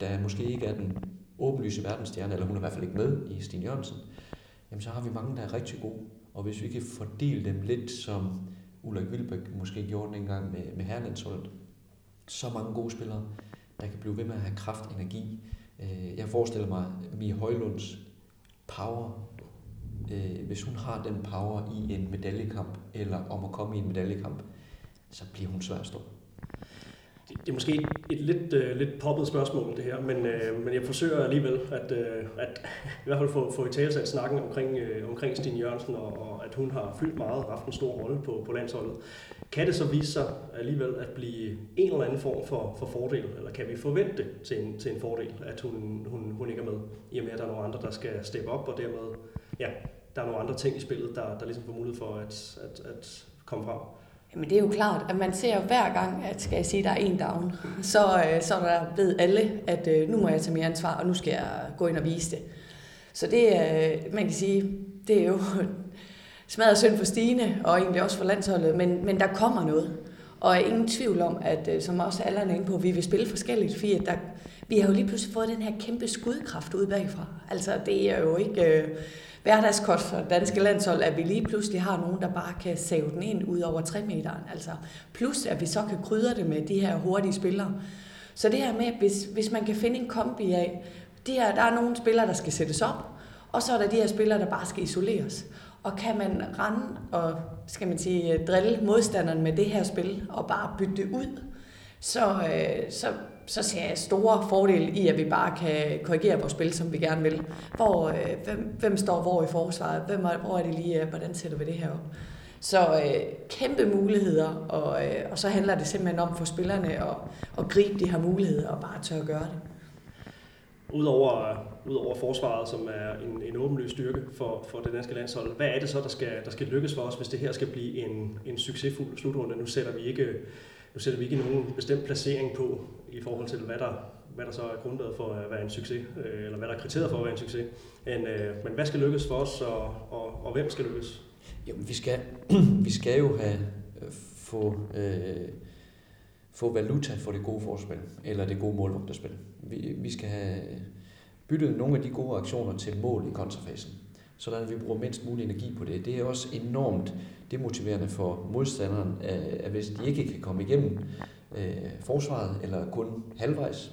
der måske ikke er den åbenlyse verdensstjerne, eller hun er i hvert fald ikke med i Stine Jørgensen, jamen så har vi mange, der er rigtig gode. Og hvis vi kan fordele dem lidt, som Ulrik Vilbæk måske gjorde den engang med, med herlandsholdet, så mange gode spillere, der kan blive ved med at have kraft, energi. Øh, jeg forestiller mig Mie Højlunds power, øh, hvis hun har den power i en medaljekamp, eller om at komme i en medaljekamp, så bliver hun svær at stå det er måske et, et lidt, uh, lidt poppet spørgsmål, det her, men, uh, men jeg forsøger alligevel at, uh, at i hvert fald få, få i tale snakken omkring, uh, omkring Stine Jørgensen, og, og at hun har fyldt meget og haft en stor rolle på, på landsholdet. Kan det så vise sig alligevel at blive en eller anden form for, for fordel, eller kan vi forvente til en, til en fordel, at hun, hun, hun ikke er med, i og med at der er nogle andre, der skal steppe op, og dermed, ja, der er nogle andre ting i spillet, der, der ligesom får mulighed for at, at, at komme frem? Jamen det er jo klart, at man ser hver gang, at skal jeg sige, at der er en down, så, øh, så der ved alle, at øh, nu må jeg tage mere ansvar, og nu skal jeg gå ind og vise det. Så det, øh, man kan sige, det er jo smadret synd for Stine, og egentlig også for landsholdet, men, men der kommer noget. Og er ingen tvivl om, at som også alle er inde på, vi vil spille forskelligt, fordi at der, vi har jo lige pludselig fået den her kæmpe skudkraft ud bagfra. Altså det er jo ikke... Øh, hverdagskort for danske landshold, at vi lige pludselig har nogen, der bare kan save den ind ud over 3 meteren. Altså, plus at vi så kan krydre det med de her hurtige spillere. Så det her med, hvis, hvis man kan finde en kombi af, de her, der er nogle spillere, der skal sættes op, og så er der de her spillere, der bare skal isoleres. Og kan man rende og, skal man sige, drille modstanderen med det her spil, og bare bytte det ud, så, øh, så, så ser jeg store fordele i, at vi bare kan korrigere vores spil, som vi gerne vil. Hvor, øh, hvem, hvem står hvor i forsvaret? Hvem er, hvor er det lige, øh, hvordan sætter vi det her op? Så øh, kæmpe muligheder, og, øh, og så handler det simpelthen om for spillerne at, at gribe de her muligheder og bare tør at gøre det. Udover, udover forsvaret, som er en, en åbenløs styrke for, for det danske landshold, hvad er det så, der skal, der skal lykkes for os, hvis det her skal blive en, en succesfuld slutrunde? Nu sætter vi ikke, nu sætter vi ikke nogen bestemt placering på i forhold til, hvad der, hvad der så er grundlaget for at være en succes, øh, eller hvad der er kriteriet for at være en succes. Men, øh, men hvad skal lykkes for os, og, og, og hvem skal lykkes? Jamen, vi skal, vi skal jo have øh, få, øh, få valuta for det gode forspil, eller det gode målvogterspil. Vi, vi skal have byttet nogle af de gode aktioner til mål i kontrafasen, sådan at vi bruger mindst mulig energi på det. Det er også enormt demotiverende for modstanderen, øh, at hvis de ikke kan komme igennem øh, forsvaret, eller kun halvvejs,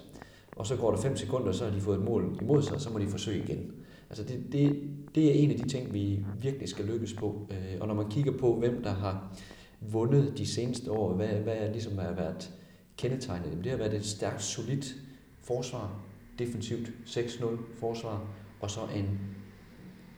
og så går der 5 sekunder, så har de fået et mål imod sig, så må de forsøge igen. Altså det, det, det er en af de ting, vi virkelig skal lykkes på. Øh, og når man kigger på, hvem der har vundet de seneste år, hvad, hvad er ligesom har været kendetegnet, det har været et stærkt, solidt forsvar, defensivt 6-0 forsvar, og så en,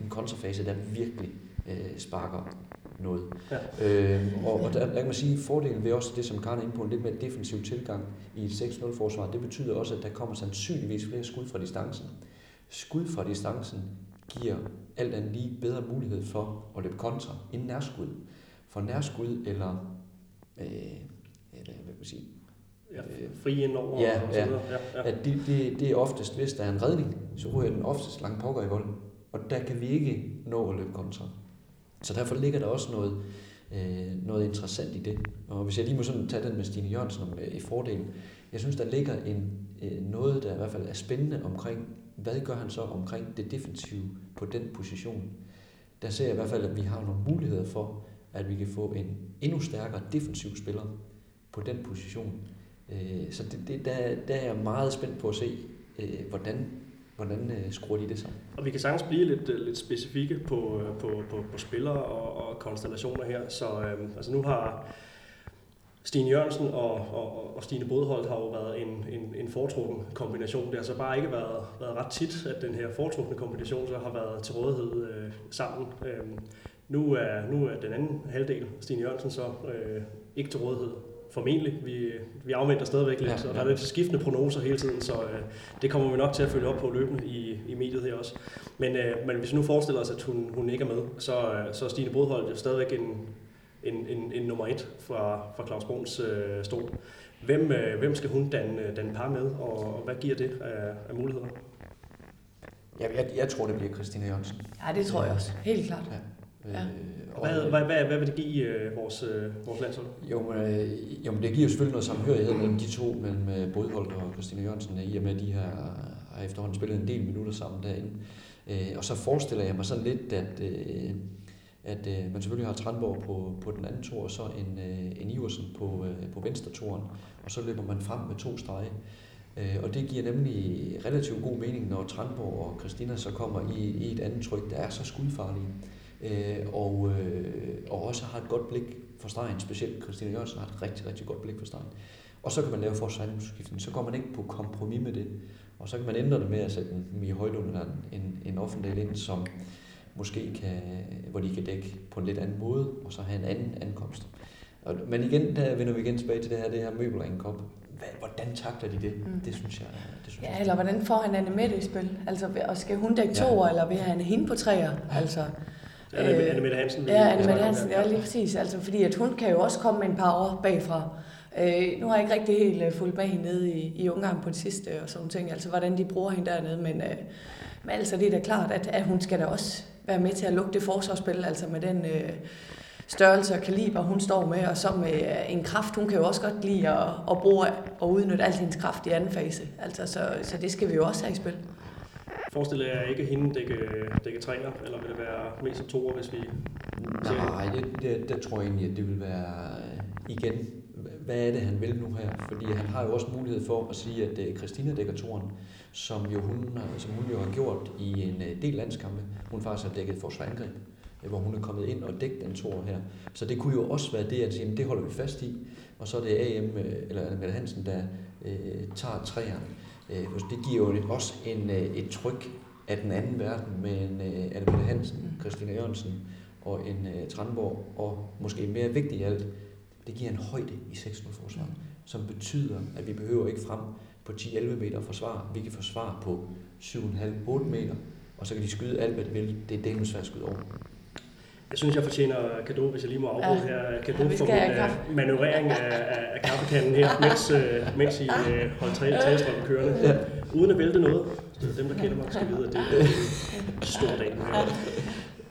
en kontrafase, der virkelig øh, sparker noget. Ja. Øh, og, og der, der kan man sige, fordelen ved også det, som Karne er inde på, en lidt mere defensiv tilgang i et 6-0 forsvar, det betyder også, at der kommer sandsynligvis flere skud fra distancen. Skud fra distancen giver alt andet lige bedre mulighed for at løbe kontra end nærskud. For nærskud eller, øh, eller hvad kan man sige, Ja, fri ind over ja, og så videre. Ja, ja. At det, det, det er oftest, hvis der er en redning, så ryger den oftest langt pokker i volden. Og der kan vi ikke nå at løbe kontra. Så derfor ligger der også noget, øh, noget interessant i det. Og hvis jeg lige må sådan tage den med Stine Jørgensen om, øh, i fordelen, jeg synes, der ligger en, øh, noget, der i hvert fald er spændende omkring, hvad gør han så omkring det defensive på den position. Der ser jeg i hvert fald, at vi har nogle muligheder for, at vi kan få en endnu stærkere defensiv spiller på den position. Øh, så det, det, der, der er jeg meget spændt på at se, øh, hvordan Hvordan øh, skruer de det sammen? Og vi kan sagtens blive lidt, øh, lidt specifikke på, øh, på, på, på spillere og, og konstellationer her. Så øh, altså nu har Stine Jørgensen og, og, og Stine Bodholdt har jo været en, en, en foretrukken kombination. Det har så bare ikke været, været ret tit, at den her foretrukne kombination så har været til rådighed øh, sammen. Øh, nu, er, nu er den anden halvdel, Stine Jørgensen, så øh, ikke til rådighed formentlig. Vi, vi afventer stadigvæk lidt, ja, ja. og der er lidt skiftende prognoser hele tiden, så øh, det kommer vi nok til at følge op på løbende i, i mediet her også. Men, øh, men hvis vi nu forestiller os, at hun, hun ikke er med, så, øh, så er Stine Bodholdt jo stadigvæk en, en, en, en nummer et fra, fra Claus Bruns øh, stol. Hvem, øh, hvem skal hun danne, danne par med, og, og hvad giver det af, af muligheder? Jeg, jeg, jeg tror, det bliver Christina Jørgensen. Ja, det tror jeg også. Helt klart. Ja. Ja. Øh, hvad, hvad, hvad, hvad vil det give øh, vores, øh, vores landshold? Jo, men, øh, jo, men det giver jo selvfølgelig noget samhørighed mellem de to, mellem øh, Bodholdt og Christina Jørgensen, i og med, at de her har efterhånden spillet en del minutter sammen derinde. Øh, og så forestiller jeg mig sådan lidt, at, øh, at øh, man selvfølgelig har Trandborg på, på den anden tor, og så en, øh, en Iversen på, øh, på venstre toren, og så løber man frem med to strege. Øh, og det giver nemlig relativt god mening, når Trandborg og Christina så kommer i, i et andet tryk, der er så skudfarlige øh, og, øh, og også har et godt blik for stregen, specielt Christina Jørgensen har et rigtig, rigtig godt blik for stregen. Og så kan man lave forsvarsskiftning, så går man ikke på kompromis med det. Og så kan man ændre det med at sætte en i Højlund eller en, en offentlig ind, som måske kan, hvor de kan dække på en lidt anden måde, og så have en anden ankomst. Og, men igen, der vender vi igen tilbage til det her, det her møbelringkop. Hvordan takler de det? Mm. Det synes jeg... Det synes ja, jeg, eller hvordan får han Anne med det i spil? Altså, og skal hun dække to, ja. eller vil han hende på træer? Altså, Anne, Anne Mette Hansen. Ja, Anne Mette Hansen, ja, lige præcis. Altså, fordi at hun kan jo også komme med en par år bagfra. Øh, nu har jeg ikke rigtig helt uh, fulgt med hende nede i, i Ungarn på det sidste, og sådan ting, altså hvordan de bruger hende dernede, men, uh, men altså det er da klart, at, at hun skal da også være med til at lukke det forsvarsspil, altså med den uh, størrelse og kaliber, hun står med, og så med uh, en kraft, hun kan jo også godt lide at, at bruge og udnytte al hendes kraft i anden fase, altså så, så det skal vi jo også have i spil. Forestiller jeg ikke hende dække, dække træner, eller vil det være mest som toer, hvis vi Nej, det, det, det tror jeg egentlig, at det vil være igen, hvad er det, han vil nu her? Fordi han har jo også mulighed for at sige, at er Christina dækker toren, som, jo hun, som hun jo har gjort i en øh, del landskampe. Hun faktisk har dækket forsvarsangreb, øh, hvor hun er kommet ind og dækket den tor her. Så det kunne jo også være det, at sige, det holder vi fast i, og så er det AM, øh, eller Mette Hansen, der øh, tager træerne. Øh, det giver jo også en, øh, et tryk af den anden verden med en øh, Anne Hansen, mm. Christina Jørgensen og en øh, Tranborg, og måske mere vigtigt alt, det giver en højde i 6-0 forsvaret, som betyder, at vi behøver ikke frem på 10-11 meter forsvar. Vi kan forsvare på 7,5-8 meter, og så kan de skyde alt, hvad de vil. Det er det, svært at skyde over. Jeg synes, jeg fortjener kado, hvis jeg lige må afbryde Ja. her. Kado Ja, for min kaffe. manøvrering af, af, af kaffekanden her, mens, øh, mens I øh, holdt tre, træstrømmen kørende. Ja. Uden at vælte noget. Så dem, der kender mig, skal vide, at det er en stor dag.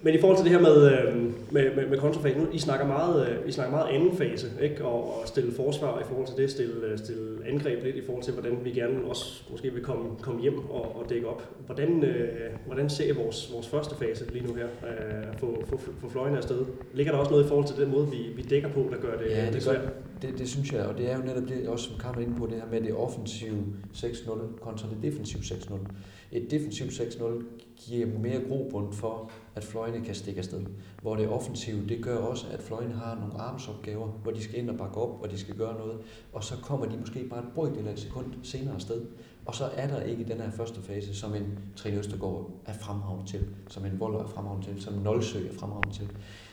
Men i forhold til det her med, øh, med, med, med kontrafase, nu I snakker meget, øh, I snakker meget anden fase, ikke? Og, og stille forsvar i forhold til det, stille, øh, stille angreb lidt i forhold til, hvordan vi gerne også måske vil komme, komme hjem og, og dække op. Hvordan, øh, hvordan ser I vores, vores første fase lige nu her? Øh, få, få, få fløjene afsted. Ligger der også noget i forhold til den måde, vi, vi dækker på, der gør det, Ja, det det svært? det, det synes jeg, og det er jo netop det, også som Carmen er inde på, det her med det offensive 6-0 kontra det defensive 6-0. Et defensivt 6-0 giver mere grobund for, at fløjene kan stikke afsted. Hvor det offensive, det gør også, at fløjene har nogle armsopgaver, hvor de skal ind og bakke op, hvor de skal gøre noget, og så kommer de måske bare et brøkdel eller et sekund senere afsted. Og så er der ikke den her første fase, som en Trine Østergaard er fremragende til, som en Voller er fremragende til, som en Nolsø er fremragende til.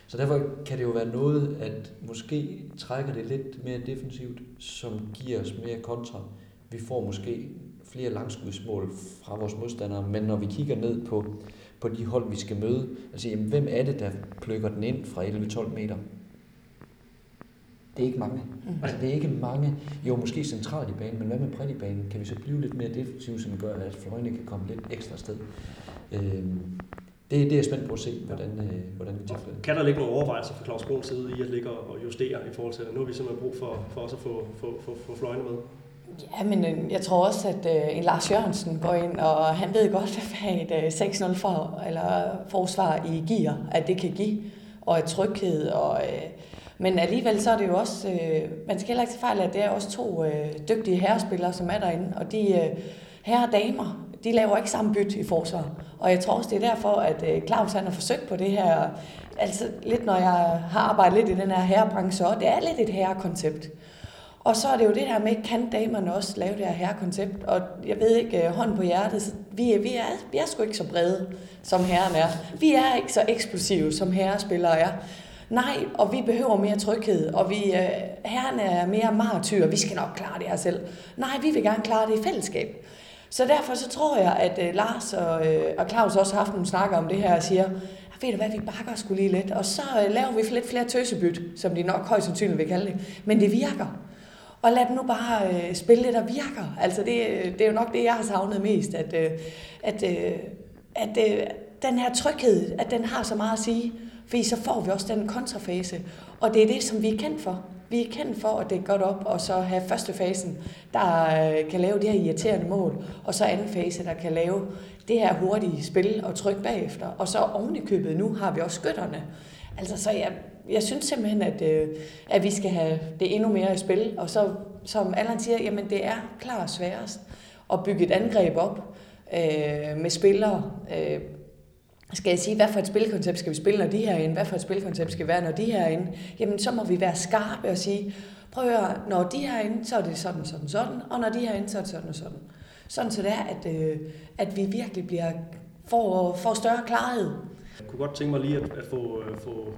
Så derfor kan det jo være noget, at måske trækker det lidt mere defensivt, som giver os mere kontra. Vi får måske flere langskudsmål fra vores modstandere, men når vi kigger ned på, på de hold, vi skal møde, altså jamen, hvem er det, der plukker den ind fra 11-12 meter? Det er ikke mange. Altså, det er ikke mange. Jo, måske centralt i banen, men hvad med bredt i banen? Kan vi så blive lidt mere defensive, som gør, at fløjene kan komme lidt ekstra sted? Øhm, det, det er jeg spændt på at se, hvordan, øh, hvordan vi takler det. Kan der ligge nogle overvejelser fra Claus Bruns side i at ligge og justere i forhold til det? Nu har vi simpelthen brug for, for også at få, få, få, få fløjene med. Ja, men øh, jeg tror også, at øh, en Lars Jørgensen går ind, og han ved godt, hvad et øh, 6-0 for, eller forsvar i gear, at det kan give, og et tryghed. Og, øh, men alligevel så er det jo også, øh, man skal heller ikke tage fejl af, at det er også to øh, dygtige herrespillere, som er derinde, og de øh, herre og damer, de laver ikke samme byt i forsvar. Og jeg tror også, det er derfor, at øh, Claus han har forsøgt på det her, altså lidt når jeg har arbejdet lidt i den her herrebranche, det er lidt et herrekoncept. Og så er det jo det der med, kan damerne også lave det her herrekoncept? Og jeg ved ikke, øh, hånd på hjertet, så vi, er, vi, er, vi er sgu ikke så brede, som herren er. Vi er ikke så eksplosive, som herrespillere er. Nej, og vi behøver mere tryghed, og vi, øh, herren er mere martyr, vi skal nok klare det her selv. Nej, vi vil gerne klare det i fællesskab. Så derfor så tror jeg, at øh, Lars og, øh, og Claus også har haft nogle snakker om det her og siger, ah, ved du hvad, vi bakker skulle lige lidt, og så øh, laver vi lidt flere tøsebyt, som de nok højst sandsynligt vil kalde det. Men det virker. Og lad dem nu bare øh, spille det, der virker. Altså det, øh, det er jo nok det, jeg har savnet mest, at, øh, at, øh, at øh, den her tryghed, at den har så meget at sige, fordi så får vi også den kontrafase. Og det er det, som vi er kendt for. Vi er kendt for at dække godt op, og så have første fasen, der øh, kan lave det her irriterende mål, og så anden fase, der kan lave det her hurtige spil og tryk bagefter. Og så oven i købet, nu har vi også skytterne. Altså, så jeg, jeg synes simpelthen, at, øh, at vi skal have det endnu mere i spil. Og så, som Allan siger, jamen det er klart sværest at bygge et angreb op øh, med spillere. Øh, skal jeg sige, hvad for et spilkoncept skal vi spille, når de her ind? Hvad for et spilkoncept skal være, når de her ind? Jamen, så må vi være skarpe og sige, prøv at høre, når de her ind, så er det sådan, sådan, sådan, og når de her ind, så er det sådan og sådan. Sådan så det er, at, øh, at vi virkelig bliver, får, får større klarhed. Jeg kunne godt tænke mig lige at, at få, øh, få,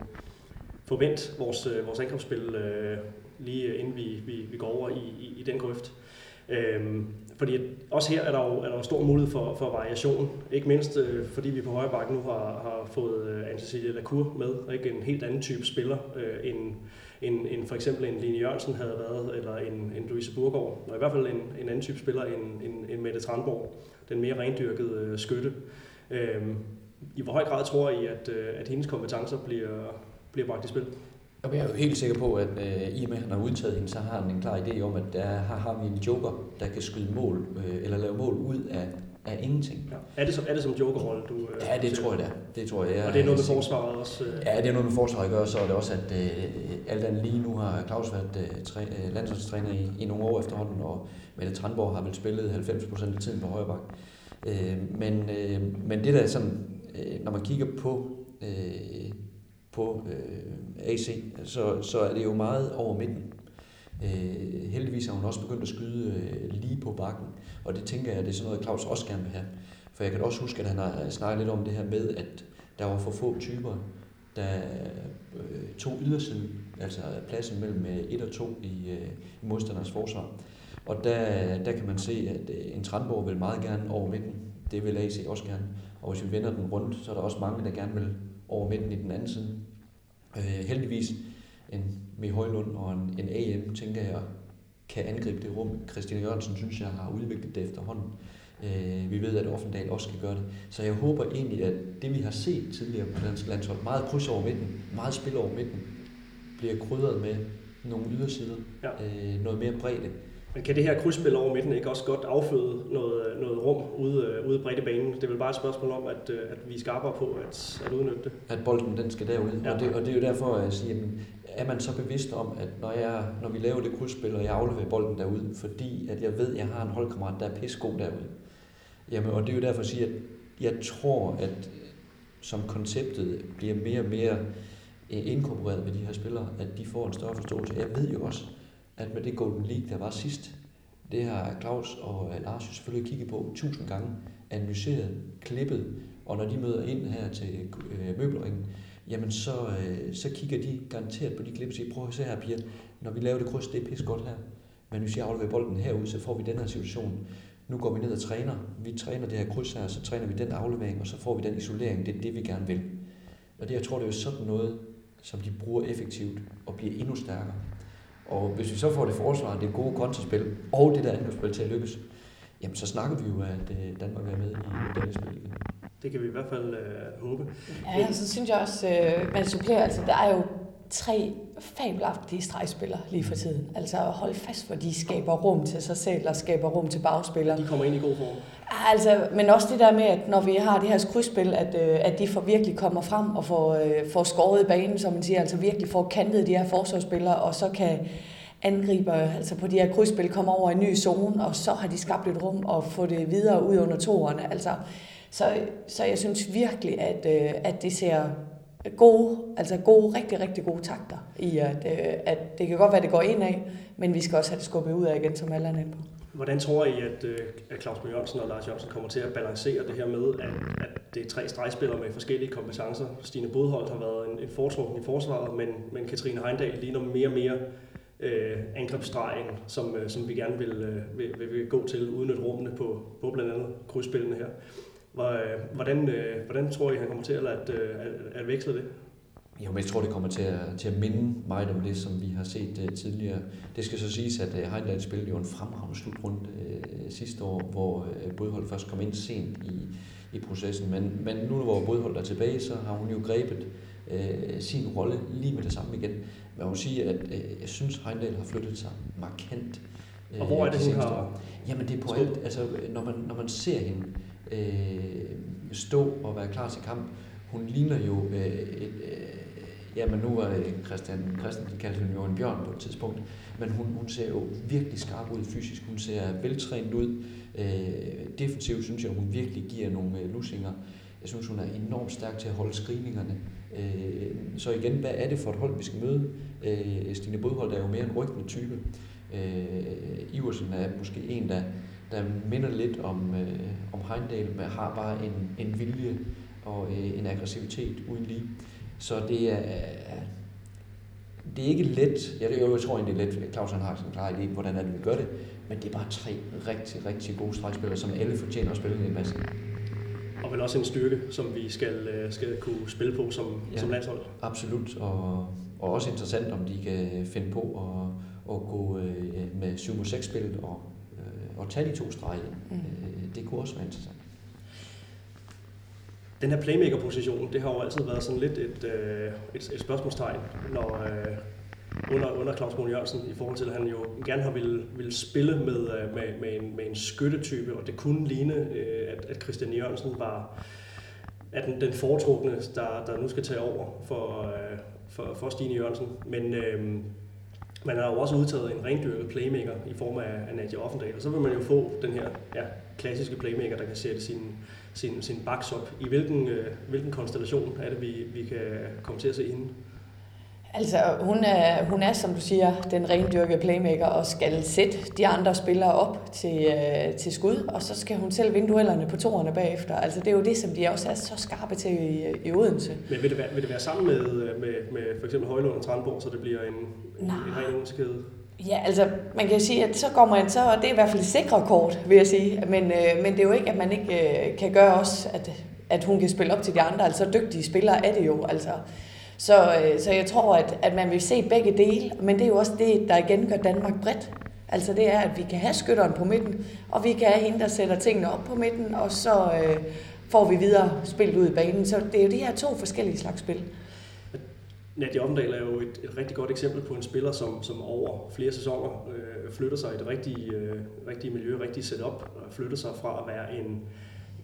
få vendt vores, øh, vores angrebsspil øh, lige øh, inden vi, vi, vi går over i, i, i den grøft. Øhm, fordi også her er der jo, er der jo stor mulighed for, for variation. Ikke mindst øh, fordi vi på højre bakke nu har, har fået øh, Anne-Cecilie Lacour med. Ikke en helt anden type spiller øh, end, end, end for eksempel en Line Jørgensen havde været, eller en, en Louise Burgård, Og i hvert fald en, en anden type spiller end, end, end Mette Tranborg, den mere rendyrkede øh, skytte. Øhm, I hvor høj grad tror I, at, øh, at hendes kompetencer bliver, bliver bragt i spil? Jeg er jo helt sikker på, at øh, i og med, at han har udtaget hende, så har han en klar idé om, at der har, har vi en joker, der kan skyde mål, øh, eller lave mål ud af, af ingenting. Ja. Er, det som, er det som jokerrolle, du øh, Ja, det ser? tror jeg da. Det tror jeg. jeg Og det er noget med forsvaret også? Øh, Ja, det er noget med forsvaret at gøre, så er det også, at øh, alt andet lige nu har Claus været øh, træ, øh, landsholdstræner i, i nogle år efterhånden, og Mette Tranborg har vel spillet 90% af tiden på højre bak. Øh, men, øh, men det der er sådan, øh, når man kigger på, øh, på øh, AC, så, så er det jo meget over midten. Øh, heldigvis har hun også begyndt at skyde øh, lige på bakken, og det tænker jeg, det er sådan noget, Claus også gerne vil have. For jeg kan også huske, at han har snakket lidt om det her med, at der var for få typer der øh, tog ydersiden, altså pladsen mellem øh, 1 og 2 i, øh, i modstanders forsvar. Og der, der kan man se, at øh, en Trandborg vil meget gerne over midten. Det vil AC også gerne. Og hvis vi vender den rundt, så er der også mange, der gerne vil over midten i den anden side. Øh, heldigvis en med Højlund og en, en AM, tænker jeg, kan angribe det rum. Christian Jørgensen synes jeg har udviklet det efterhånden. Øh, vi ved, at Offendal også skal gøre det. Så jeg håber egentlig, at det vi har set tidligere på dansk landshold, meget kryds over midten, meget spil over midten, bliver krydret med nogle ydersider, ja. øh, noget mere bredde. Men kan det her krydsspil over midten ikke også godt afføde noget, noget rum ude, ude i banen? Det er vel bare et spørgsmål om, at, at vi skarper på at, at udnytte det. At bolden den skal derud. Ja. Og, det, og det er jo derfor, at jeg siger, at er man så bevidst om, at når, jeg, når vi laver det krydsspil, og jeg afleverer bolden derud, fordi at jeg ved, at jeg har en holdkammerat, der er pissegod derude. Jamen, og det er jo derfor at sige, at jeg tror, at som konceptet bliver mere og mere øh, inkorporeret med de her spillere, at de får en større forståelse. Jeg ved jo også, at med det Golden League, der var sidst, det har Claus og Lars jo selvfølgelig kigget på tusind gange, analyseret, klippet, og når de møder ind her til øh, møbelringen, jamen så, øh, så kigger de garanteret på de klip og siger, prøv at se her, piger, når vi laver det kryds, det er pis godt her. Men hvis jeg afleverer bolden herud, så får vi den her situation. Nu går vi ned og træner. Vi træner det her kryds her, så træner vi den aflevering, og så får vi den isolering. Det er det, vi gerne vil. Og det, jeg tror, det er jo sådan noget, som de bruger effektivt og bliver endnu stærkere. Og hvis vi så får det forsvar, det gode kontraspil og det der angrebsspil til at lykkes, jamen så snakker vi jo, at øh, Danmark er med i det spil igen. Det kan vi i hvert fald øh, håbe. Ja, så synes jeg også, øh, man supplerer, altså der er jo tre fabelagtige stregspillere lige for tiden. Altså hold fast, for de skaber rum til sig selv og skaber rum til bagspillere. De kommer ind i god form. Altså, men også det der med, at når vi har det her krydsspil, at, øh, at de får virkelig kommer frem og får, øh, får skåret i banen, som man siger, altså virkelig får kantet de her forsvarsspillere, og så kan angriber altså på de her krydsspil komme over en ny zone, og så har de skabt et rum og få det videre ud under toerne. Altså, så, så jeg synes virkelig, at, øh, at det ser gode, altså gode, rigtig, rigtig gode takter i, at, øh, at det kan godt være, at det går ind af, men vi skal også have det skubbet ud af igen, som alle er på. Hvordan tror I, at, øh, at Claus Møg Jørgensen og Lars Jørgensen kommer til at balancere det her med, at, at det er tre stregspillere med forskellige kompetencer? Stine Bodholdt har været en, en foretrukken i forsvaret, men, men Katrine Heindal ligner mere og mere øh, angrebsstregen, som, øh, som vi gerne vil, øh, vil, vil, vil gå til, udnytte rummene på, på blandt andet krydsspillene her. Hvordan, øh, hvordan tror I, han kommer til at, at, øh, at, at veksle det? Jo, men jeg tror, det kommer til at, til at minde meget om det, som vi har set uh, tidligere. Det skal så siges, at uh, Heindal spillede jo en fremragende slutrunde uh, sidste år, hvor uh, Bodhold først kom ind sent i, i processen. Men, men nu hvor Bodhold er tilbage, så har hun jo grebet uh, sin rolle lige med det samme igen. Men jeg må sige, at uh, jeg synes, Heindal har flyttet sig markant. Uh, og hvor er det, hun har... Jamen det er på alt. Altså, når man, når man ser hende, øh, stå og være klar til kamp. Hun ligner jo øh, et, øh, jamen nu var Christian Christensen kaldte hende jo en bjørn på et tidspunkt, men hun, hun ser jo virkelig skarp ud fysisk, hun ser veltrænet ud. Øh, defensivt synes jeg, hun virkelig giver nogle øh, lusinger. Jeg synes, hun er enormt stærk til at holde screeningerne. Øh, så igen, hvad er det for et hold, vi skal møde? Øh, Stine Bodhold er jo mere en rygtende type. Øh, Iversen er måske en, der, der minder lidt om, øh, om Heindal, men har bare en, en vilje og øh, en aggressivitet uden lige. Så det er, det er ikke let. Jeg, jeg tror egentlig, det er let. Claus han har en klar idé, hvordan er det, vi gør det. Men det er bare tre rigtig, rigtig gode stregspillere, som alle fortjener at spille i en masse. Og vel også en styrke, som vi skal, øh, skal kunne spille på som, ja, som landshold. Absolut, og, og også interessant, om de kan finde på at, at gå øh, med 7 6 spillet og at tage de to strege, mm. øh, det kunne også være interessant. Den her playmaker-position, det har jo altid været sådan lidt et, øh, et, et spørgsmålstegn, når, øh, under, under Claus Mone Jørgensen, i forhold til, at han jo gerne har ville, ville spille med, øh, med, med, en, med en skyttetype, og det kunne ligne, øh, at, at Christian Jørgensen var at den, den foretrukne, der, der nu skal tage over for, øh, for, for Stine Jørgensen. Men øh, man har jo også udtaget en rendyrket playmaker i form af, af Nadia Offendal, og så vil man jo få den her ja, klassiske playmaker, der kan sætte sin, sin, sin backs op. I hvilken, øh, hvilken konstellation er det, vi, vi kan komme til at se hende? Altså, hun er, hun er, som du siger, den rendyrkede playmaker og skal sætte de andre spillere op til, øh, til skud, og så skal hun selv vinde duellerne på toerne bagefter. Altså, det er jo det, som de også er så skarpe til i, i Odense. Men vil det, være, vil det være sammen med, med, med for eksempel Højlund og Trandborg, så det bliver en, en, Nej. en ren engelskæde? Ja, altså, man kan sige, at så går man, så det er i hvert fald et sikre kort, vil jeg sige. Men, øh, men det er jo ikke, at man ikke øh, kan gøre også, at, at hun kan spille op til de andre. Altså, dygtige spillere er det jo, altså. Så, øh, så jeg tror, at, at man vil se begge dele, men det er jo også det, der igen gør Danmark bredt. Altså det er, at vi kan have skytteren på midten, og vi kan have hende, der sætter tingene op på midten, og så øh, får vi videre spillet ud i banen. Så det er jo de her to forskellige slags spil. Nadia Omdahl er jo et, et rigtig godt eksempel på en spiller, som, som over flere sæsoner øh, flytter sig i det rigtige, øh, rigtige miljø, rigtige setup, og flytter sig fra at være en,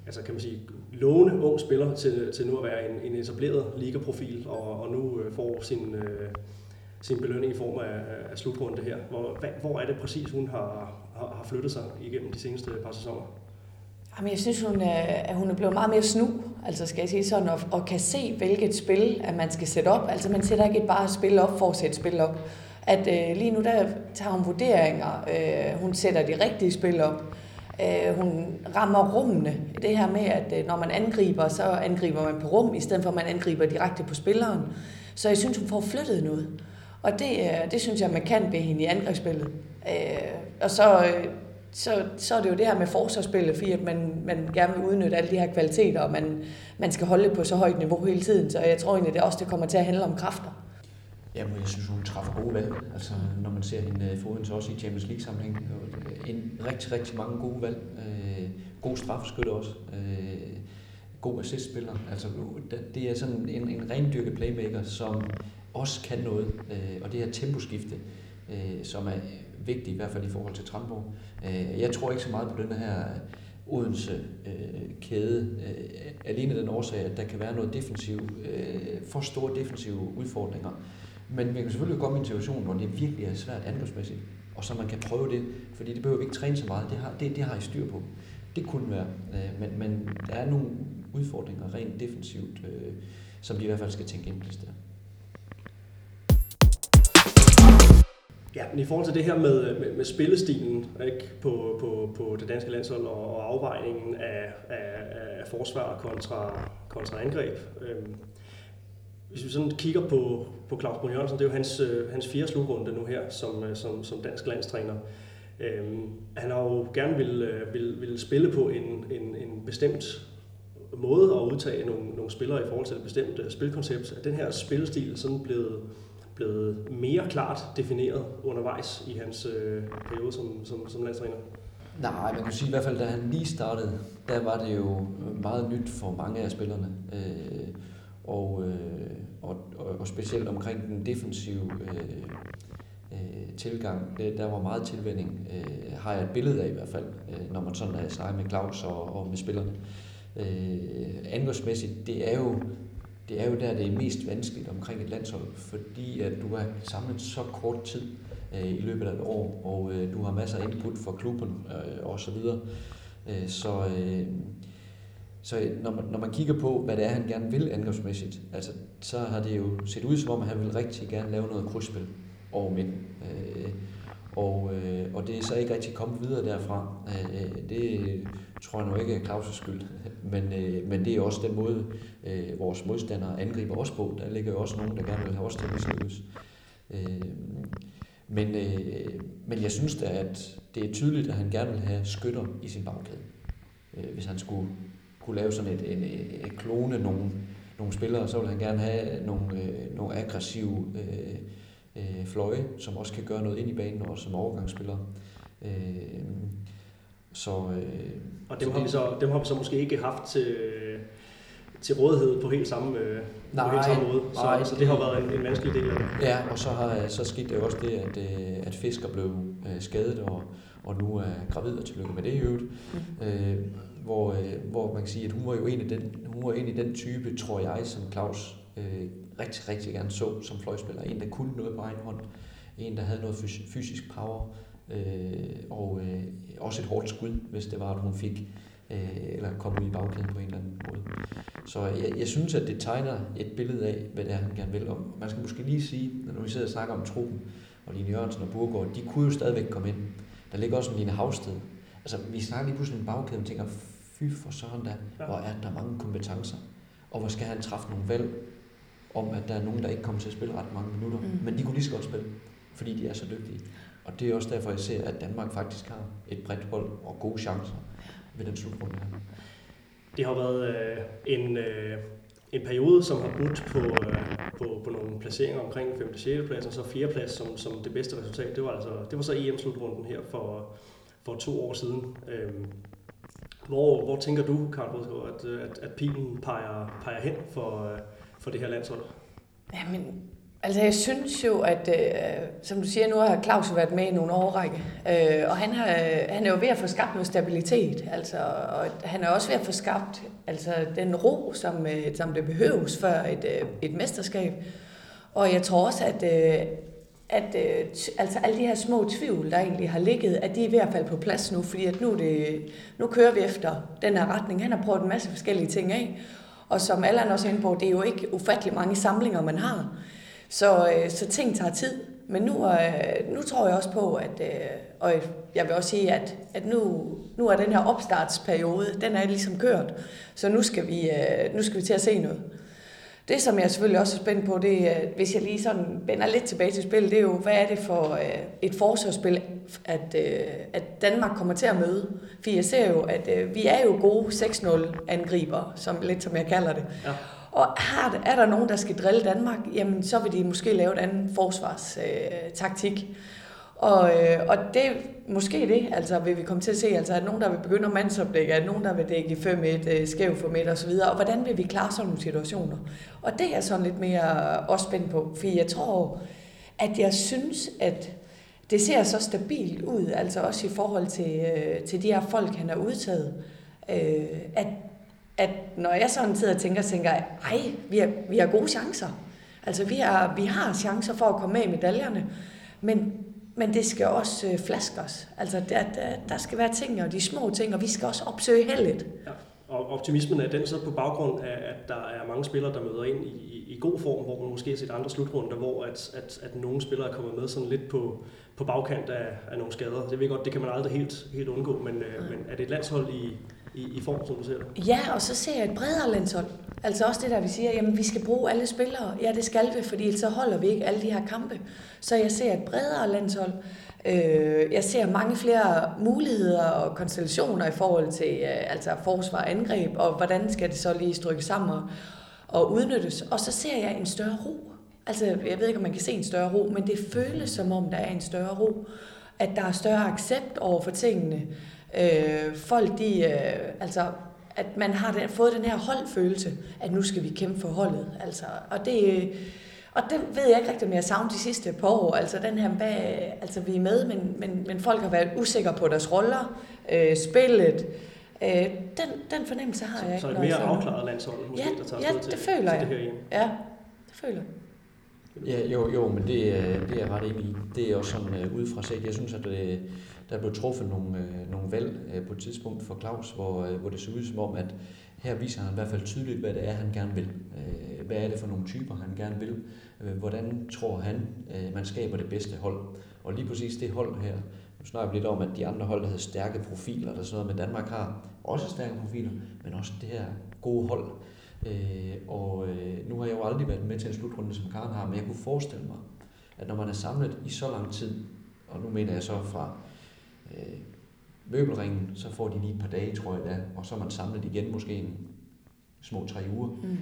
altså kan man sige, lovende ung spiller til, til nu at være en, en etableret ligaprofil, og, og nu øh, får sin, øh, sin belønning i form af, af slutrunde her. Hvor, hvad, hvor er det præcis, hun har, har, har flyttet sig igennem de seneste par sæsoner? Jamen, jeg synes, hun er, at hun er blevet meget mere snu, altså skal jeg sige sådan, og, og kan se, hvilket spil, at man skal sætte op. Altså man sætter ikke bare et spil op for at sætte spil op. At øh, lige nu, der tager hun vurderinger, øh, hun sætter de rigtige spil op. Øh, hun rammer rummene. Det her med, at øh, når man angriber, så angriber man på rum, i stedet for at man angriber direkte på spilleren. Så jeg synes, hun får flyttet noget. Og det, øh, det synes jeg, man kan ved hende i angrebsspillet. Øh, og så, øh, så, så er det jo det her med forsvarsspillet, fordi at man, man gerne vil udnytte alle de her kvaliteter, og man, man skal holde på så højt niveau hele tiden. Så jeg tror egentlig, det også det kommer til at handle om kræfter. Jamen, jeg synes, hun træffer gode valg. Altså, når man ser hende øh, foden så også i Champions League-sammenhæng. Øh, en rigtig, rigtig mange gode valg. Øh, god straffeskytte også. Øh, god assistspiller. Altså, det er sådan en, en rendyrket playmaker, som også kan noget. Øh, og det her temposkifte, øh, som er vigtigt, i hvert fald i forhold til Tramborg. Øh, jeg tror ikke så meget på den her øh, Odense øh, kæde, øh, alene den årsag, at der kan være noget defensiv, øh, for store defensive udfordringer. Men vi kan selvfølgelig godt en situation, hvor det virkelig er svært angrebsmæssigt, og så man kan prøve det, fordi det behøver vi ikke træne så meget, det har, det, det har I styr på. Det kunne være, øh, men, men der er nogle udfordringer rent defensivt, øh, som de i hvert fald skal tænke ind på det sted. Ja, men i forhold til det her med, med, med spillestilen ikke, på, på, på det danske landshold og, og afvejningen af, af, af forsvar kontra, kontra angreb. Øhm, hvis vi sådan kigger på, på Claus Brun Jørgensen, det er jo hans, øh, hans fjerde slugrunde nu her som, øh, som, som dansk landstræner. Øhm, han har jo gerne vil, øh, vil, vil spille på en, en, en bestemt måde at udtage nogle, nogle spillere i forhold til et bestemt spilkoncept. Er den her spillestil sådan blevet, blevet mere klart defineret undervejs i hans øh, periode som, som, som landstræner? Nej, man kan sige i hvert fald, da han lige startede, der var det jo meget nyt for mange af spillerne. Øh, og, øh, og, og, og specielt omkring den defensive øh, øh, tilgang, det, der var meget tilvænding, øh, har jeg et billede af i hvert fald, øh, når man sådan er sej med Claus og, og med spillerne. Øh, angrebsmæssigt, det er jo det er jo der, det er mest vanskeligt omkring et landshold, fordi at du har samlet så kort tid øh, i løbet af et år, og øh, du har masser af input fra klubben øh, og så videre. Øh, så øh, så når man, når man kigger på, hvad det er, han gerne vil angrebsmæssigt, altså, så har det jo set ud som om, at han vil rigtig gerne lave noget krydsspil over midten. Øh, og, øh, og det er så ikke rigtig kommet videre derfra. Øh, det tror jeg nu ikke er Claus' skyld, men, øh, men det er også den måde, øh, vores modstandere angriber os på. Der ligger jo også nogen, der gerne vil have os til at mislykkes. Øh, men, øh, men jeg synes da, at det er tydeligt, at han gerne vil have skytter i sin bagkæde. Øh, hvis han skulle kunne lave sådan et, en, et klone nogle, nogle spillere, så vil han gerne have nogle, øh, nogle aggressive øh, øh, fløje, som også kan gøre noget ind i banen, også som overgangsspillere. Øh, så, øh, og dem, så har vi så, dem har vi så måske ikke haft til, til rådighed på helt samme, øh, nej, på helt samme måde. Så, nej, så det har været en, en vanskelig del af det. Ja, og så, har, så skete det også det, at, øh, at Fisker blev øh, skadet, og, og nu er gravid, og tillykke med det i øvrigt. Mm. Øh, hvor, øh, hvor man kan sige, at hun var jo en af den, hun var en af den type, tror jeg, som Claus øh, rigtig, rigtig gerne så som fløjspiller. En, der kunne noget på egen hånd. En, der havde noget fysisk power. Øh, og øh, også et hårdt skud, hvis det var, at hun fik øh, eller kom ud i bagkæden på en eller anden måde. Så jeg, jeg synes, at det tegner et billede af, hvad det er, han gerne vil. Og man skal måske lige sige, når vi sidder og snakker om truppen, og Line Jørgensen og Burgård, de kunne jo stadigvæk komme ind. Der ligger også en Line Havsted. Altså, vi snakker lige pludselig en bagkæde, og tænker, fy for søren da, hvor er der mange kompetencer. Og hvor skal han træffe nogle valg om, at der er nogen, der ikke kommer til at spille ret mange minutter. Mm. Men de kunne lige så godt spille, fordi de er så dygtige. Og det er også derfor, jeg ser, at Danmark faktisk har et bredt hold og gode chancer ved den slutrunde her. Det har været øh, en, øh, en periode, som har budt på, øh, på, på nogle placeringer omkring 5. og 6. plads, og så 4. plads som, som det bedste resultat. Det var, altså, det var så EM-slutrunden her for, for to år siden. Øh, hvor, hvor tænker du, Karl Bosgaard, at, at, at pilen peger, peger hen for, for det her landshold? Jamen, altså jeg synes jo, at øh, som du siger, nu har Claus jo været med i nogle årrække, øh, og han, har, han er jo ved at få skabt noget stabilitet, altså, og han er også ved at få skabt altså, den ro, som, øh, som det behøves for et, øh, et mesterskab. Og jeg tror også, at, øh, at øh, altså alle de her små tvivl, der egentlig har ligget, at de er ved at falde på plads nu, fordi at nu, det, nu kører vi efter den her retning. Han har prøvet en masse forskellige ting af, og som Allan også er inde på, det er jo ikke ufattelig mange samlinger, man har. Så, øh, så ting tager tid. Men nu, øh, nu tror jeg også på, at, øh, og jeg vil også sige, at, at nu, nu er den her opstartsperiode, den er ligesom kørt. Så nu skal vi, øh, nu skal vi til at se noget. Det, som jeg selvfølgelig også er spændt på, det er, hvis jeg lige sådan vender lidt tilbage til spil, det er jo, hvad er det for øh, et forsvarsspil, at, øh, at Danmark kommer til at møde? For jeg ser jo, at øh, vi er jo gode 6-0-angriber, som, lidt som jeg kalder det. Ja. Og har, er der nogen, der skal drille Danmark, jamen så vil de måske lave et andet forsvarstaktik. Øh, og, øh, og det måske det, altså vil vi komme til at se, altså at nogen, der vil begynde at mandsopdække, at nogen, der vil dække 5-1, øh, skæv for midt og så videre, og hvordan vil vi klare sådan nogle situationer? Og det er sådan lidt mere også spændt på, for jeg tror, at jeg synes, at det ser så stabilt ud, altså også i forhold til, øh, til de her folk, han har udtaget, øh, at, at når jeg sådan sidder og tænker, tænker jeg, ej, vi har, vi har gode chancer. Altså vi har, vi har chancer for at komme med i medaljerne, men men det skal også øh, flaskes. Altså, der, der, der skal være ting, og de små ting, og vi skal også opsøge heldet. Ja. Og optimismen er den så på baggrund af, at der er mange spillere, der møder ind i, i, i god form, hvor man måske har set andre slutrunder, hvor at, at, at nogle spillere er kommet med sådan lidt på, på bagkant af, af nogle skader. Det ved godt, det kan man aldrig helt, helt undgå, men, øh, men er det et landshold i, i, i form, som du ser det? Ja, og så ser jeg et bredere landshold. Altså også det der, vi siger, jamen vi skal bruge alle spillere. Ja, det skal vi, fordi så holder vi ikke alle de her kampe. Så jeg ser et bredere landshold. Øh, jeg ser mange flere muligheder og konstellationer i forhold til øh, altså forsvar og angreb, og hvordan skal det så lige strykkes sammen og udnyttes. Og så ser jeg en større ro. Altså, jeg ved ikke, om man kan se en større ro, men det føles som om, der er en større ro. At der er større accept over for tingene. Øh, folk, de, øh, altså, at man har den, fået den her holdfølelse, at nu skal vi kæmpe for holdet. Altså, og det, og den ved jeg ikke rigtig, om jeg savner de sidste par år. Altså den her, hvad, altså vi er med, men, men, men folk har været usikre på deres roller, øh, spillet. Øh, den, den fornemmelse har så, jeg ikke. Så et mere afklaret landshold, måske, ja, der tager ja, til, det føler til jeg. det her hjem. Ja, det føler jeg. Ja, jo, jo, men det, det er jeg ret enig i. Det er også sådan uh, udefra set. Jeg synes, at uh, der blev truffet nogle, øh, nogle valg øh, på et tidspunkt for Claus, hvor, øh, hvor det så ud som om, at her viser han i hvert fald tydeligt, hvad det er, han gerne vil. Øh, hvad er det for nogle typer, han gerne vil? Øh, hvordan tror han, øh, man skaber det bedste hold? Og lige præcis det hold her, nu snakker vi lidt om, at de andre hold, der havde stærke profiler, der sådan noget, men Danmark har også stærke profiler, men også det her gode hold. Øh, og øh, nu har jeg jo aldrig været med til en slutrunde, som Karen har, men jeg kunne forestille mig, at når man er samlet i så lang tid, og nu mener jeg så fra øh, møbelringen, så får de lige et par dage, tror jeg da, og så er man samlet igen måske en små tre uger. Mm.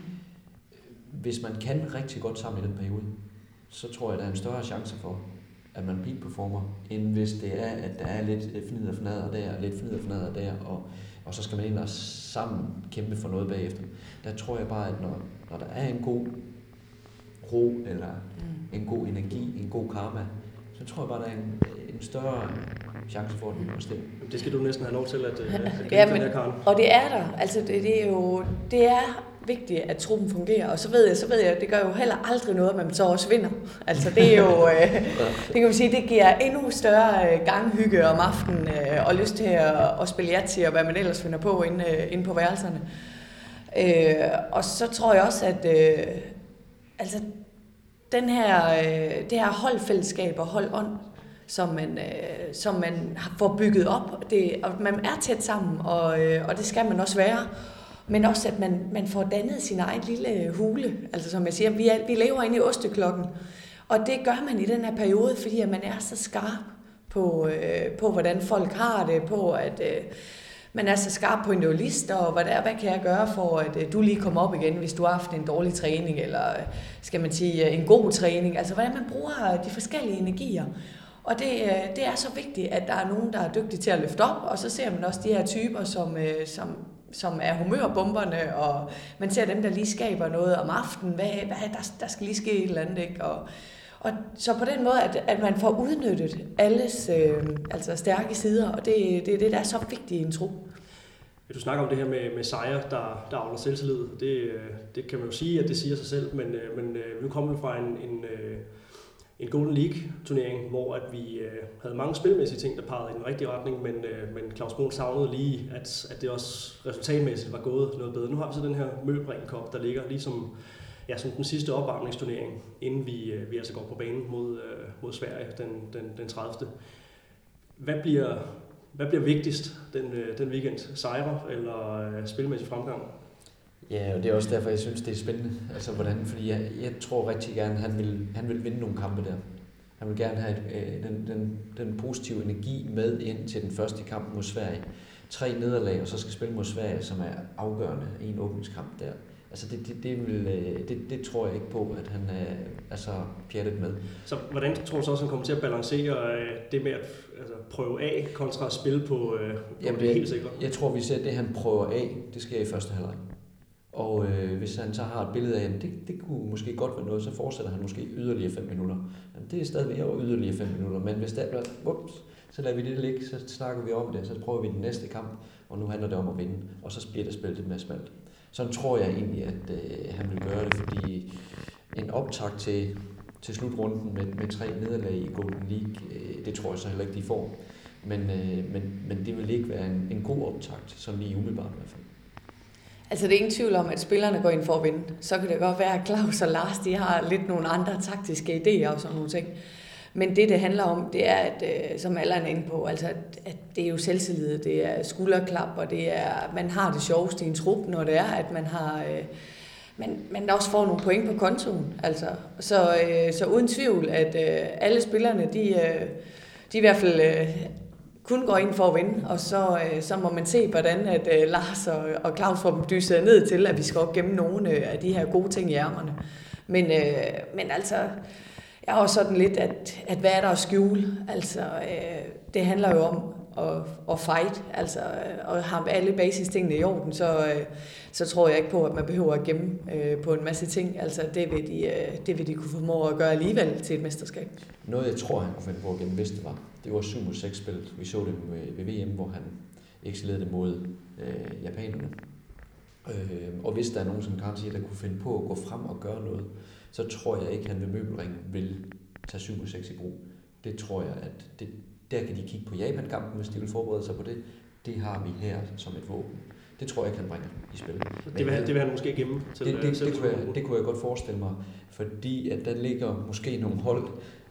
Hvis man kan rigtig godt sammen i den periode, så tror jeg, der er en større chance for, at man peak performer, end hvis det er, at der er lidt fnider fnader der, lidt fnider fnader der, og og så skal man ind og sammen kæmpe for noget bagefter. Der tror jeg bare, at når, når der er en god ro, eller mm. en god energi, en god karma, så tror jeg bare, der er en, en større chance for, at den præsterer. Det skal du næsten have lov til at, at, at ja, men, Karen. Og det er der. Altså, det, det er jo... Det er vigtigt, at truppen fungerer. Og så ved jeg, så ved jeg, det gør jo heller aldrig noget, at man så også vinder. Altså det er jo, øh, det kan man sige, det giver endnu større øh, ganghygge om aftenen øh, og lyst til at, at spille til og hvad man ellers finder på inde, øh, inde på værelserne. Øh, og så tror jeg også, at øh, altså, den her, øh, det her holdfællesskab og holdånd, som man, øh, som man får bygget op. Det, og man er tæt sammen, og, øh, og det skal man også være. Men også, at man, man får dannet sin egen lille hule. Altså som jeg siger, vi, er, vi lever inde i osteklokken. Og det gør man i den her periode, fordi at man er så skarp på, øh, på hvordan folk har det, på at øh, man er så skarp på en journalist, og hvad, der, hvad kan jeg gøre for, at øh, du lige kommer op igen, hvis du har haft en dårlig træning, eller øh, skal man sige øh, en god træning. Altså hvordan man bruger øh, de forskellige energier. Og det, øh, det er så vigtigt, at der er nogen, der er dygtige til at løfte op, og så ser man også de her typer, som, øh, som, som er humørbomberne, og man ser dem, der lige skaber noget om aftenen, hvad, hvad der, der skal lige ske et eller andet, ikke? Og, og så på den måde, at, at man får udnyttet alles øh, altså stærke sider, og det, det er det, der er så vigtigt i en tro. Du snakker om det her med, med sejre, der, der afler selvtillid. Det, øh, det kan man jo sige, at det siger sig selv, men, men nu kommer vi fra en, en en Golden League-turnering, hvor at vi øh, havde mange spilmæssige ting, der pegede i den rigtige retning, men, øh, men Claus Brun savnede lige, at, at det også resultatmæssigt var gået noget bedre. Nu har vi så den her Møbring Cup, der ligger ligesom ja, som den sidste opvarmningsturnering, inden vi, øh, vi altså går på banen mod, øh, mod Sverige den, den, den 30. Hvad bliver, hvad bliver vigtigst den, øh, den weekend? Sejre eller øh, spilmæssig fremgang? Ja, og det er også derfor, jeg synes, det er spændende. Altså, hvordan, fordi jeg, jeg tror rigtig gerne, at han vil, han vil vinde nogle kampe der. Han vil gerne have et, øh, den, den, den positive energi med ind til den første kamp mod Sverige. Tre nederlag, og så skal spille mod Sverige, som er afgørende i en åbningskamp der. Altså det, det, det, vil, øh, det, det tror jeg ikke på, at han er altså, pjattet med. Så hvordan tror du så også, han kommer til at balancere øh, det med at altså, prøve af kontra at spille på, øh, på Jamen, det helt sikre? Jeg tror, vi ser, at det han prøver af, det sker i første halvleg. Og øh, hvis han så har et billede af, at det, det kunne måske godt være noget, så fortsætter han måske yderligere 5 minutter. Jamen, det er stadigvæk over yderligere 5 minutter, men hvis det er ups, så lader vi det ligge, så snakker vi om det, så prøver vi den næste kamp, og nu handler det om at vinde, og så bliver det spillet lidt mere smalt. Sådan tror jeg egentlig, at øh, han vil gøre det, fordi en optag til, til slutrunden med, med tre nederlag i Golden League, øh, det tror jeg så heller ikke, de får. Men, øh, men, men det vil ikke være en, en god optakt, sådan lige umiddelbart i hvert fald. Altså det er ingen tvivl om, at spillerne går ind for at vinde. Så kan det godt være, at Claus og Lars de har lidt nogle andre taktiske idéer og sådan nogle ting. Men det, det handler om, det er, at, øh, som alle er inde på, altså, at, at det er jo selvtillid, det er skulderklap, og det er, man har det sjoveste i en trup, når det er, at man har... Øh, man, man også får nogle point på kontoen. Altså. Så, øh, så uden tvivl, at øh, alle spillerne, de, øh, de i hvert fald øh, kun går ind for at vinde, og så, øh, så må man se, hvordan at øh, Lars og, og Claus får dem dyset ned til, at vi skal op gennem nogle øh, af de her gode ting i ærmerne. Men, øh, men altså, jeg har også sådan lidt, at, at hvad er der at skjule? Altså, øh, det handler jo om og, og fight, altså og have alle basistingene i orden, så, øh, så tror jeg ikke på, at man behøver at gemme øh, på en masse ting. Altså, det vil, de, øh, det vil de kunne formå at gøre alligevel til et mesterskab. Noget, jeg tror, han kunne finde på at gemme, hvis det var, det var 7 6 spillet. Vi så det ved, ved VM, hvor han excellerede det mod øh, japanerne. Øh, og hvis der er nogen, som kan sige, der kunne finde på at gå frem og gøre noget, så tror jeg ikke, at han ved møbelringen vil tage 7 6 i brug. Det tror jeg, at det, der kan de kigge på Japan-kampen, hvis de vil forberede sig på det. Det har vi her som et våben. Det tror jeg ikke, han bringer i spil. Det vil, han, det vil han måske gemme til det, det, det, kunne jeg, det kunne jeg godt forestille mig, fordi at der ligger måske nogle hold,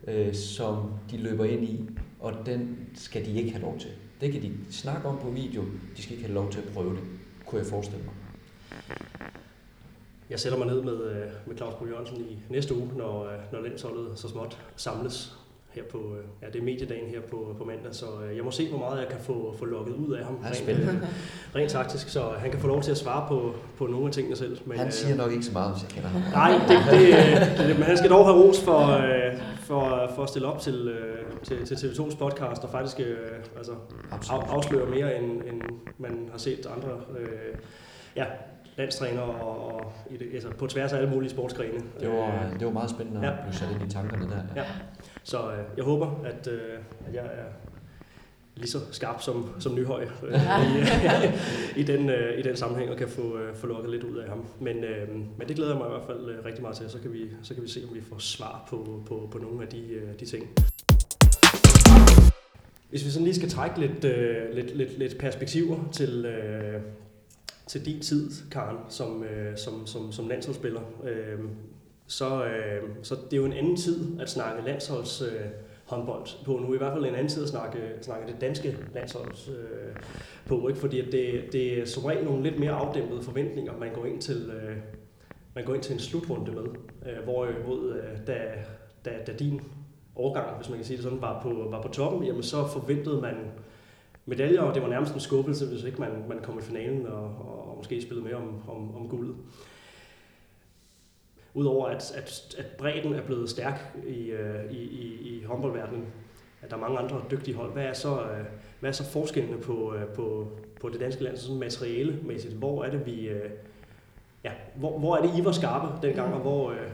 øh, som de løber ind i, og den skal de ikke have lov til. Det kan de snakke om på video, de skal ikke have lov til at prøve det, kunne jeg forestille mig. Jeg sætter mig ned med, øh, med Claus Bo Jørgensen i næste uge, når, øh, når landsholdet så småt samles her på, øh, ja, det er mediedagen her på, på mandag, så jeg må se, hvor meget jeg kan få, få lukket ud af ham rent, rent taktisk, så han kan få lov til at svare på, på nogle af tingene selv. Men, han siger nok ikke så meget, hvis jeg kender ham. Nej, det, det, det, men han skal dog have ros for, for, for at stille op til, til, til TV2's podcast, og faktisk altså, af, afsløre mere, end, end man har set andre øh, ja, landstræner og, og i det, altså på tværs af alle mulige sportsgrene. Det var, det var meget spændende at blive sat ind i tankerne der. Ja. Så øh, jeg håber, at, øh, at jeg er lige så skarp som, som Nyhøj øh, i, i, den, øh, i den sammenhæng, og kan få, øh, få lukket lidt ud af ham. Men, øh, men det glæder jeg mig i hvert fald øh, rigtig meget til, så kan vi, så kan vi se, om vi får svar på, på, på nogle af de, øh, de ting. Hvis vi sådan lige skal trække lidt, øh, lidt, lidt, lidt perspektiver til, øh, til din tid, Karen, som, øh, som, som, som landsholdsspiller, øh, så, øh, så det er jo en anden tid at snakke landsholds øh, håndbold på nu. I hvert fald en anden tid at snakke, snakke det danske landsholds øh, på, ikke? fordi det, det er som regel nogle lidt mere afdæmpede forventninger, man går ind til, øh, man går ind til en slutrunde med. Øh, hvorimod, øh, da, da, da din årgang, hvis man kan sige det sådan, var på, var på toppen, jamen så forventede man medaljer, og det var nærmest en skuffelse, hvis ikke man, man kom i finalen og, og, og måske spillede med om, om, om guldet. Udover at, at, at bredden er blevet stærk i, øh, i, i, i håndboldverdenen, at der er mange andre dygtige hold, hvad er så, øh, hvad er så forskellene på, øh, på, på det danske land, sådan materialemæssigt? Hvor er det, vi... Øh, ja, hvor, hvor er det, I var skarpe dengang, og hvor, øh,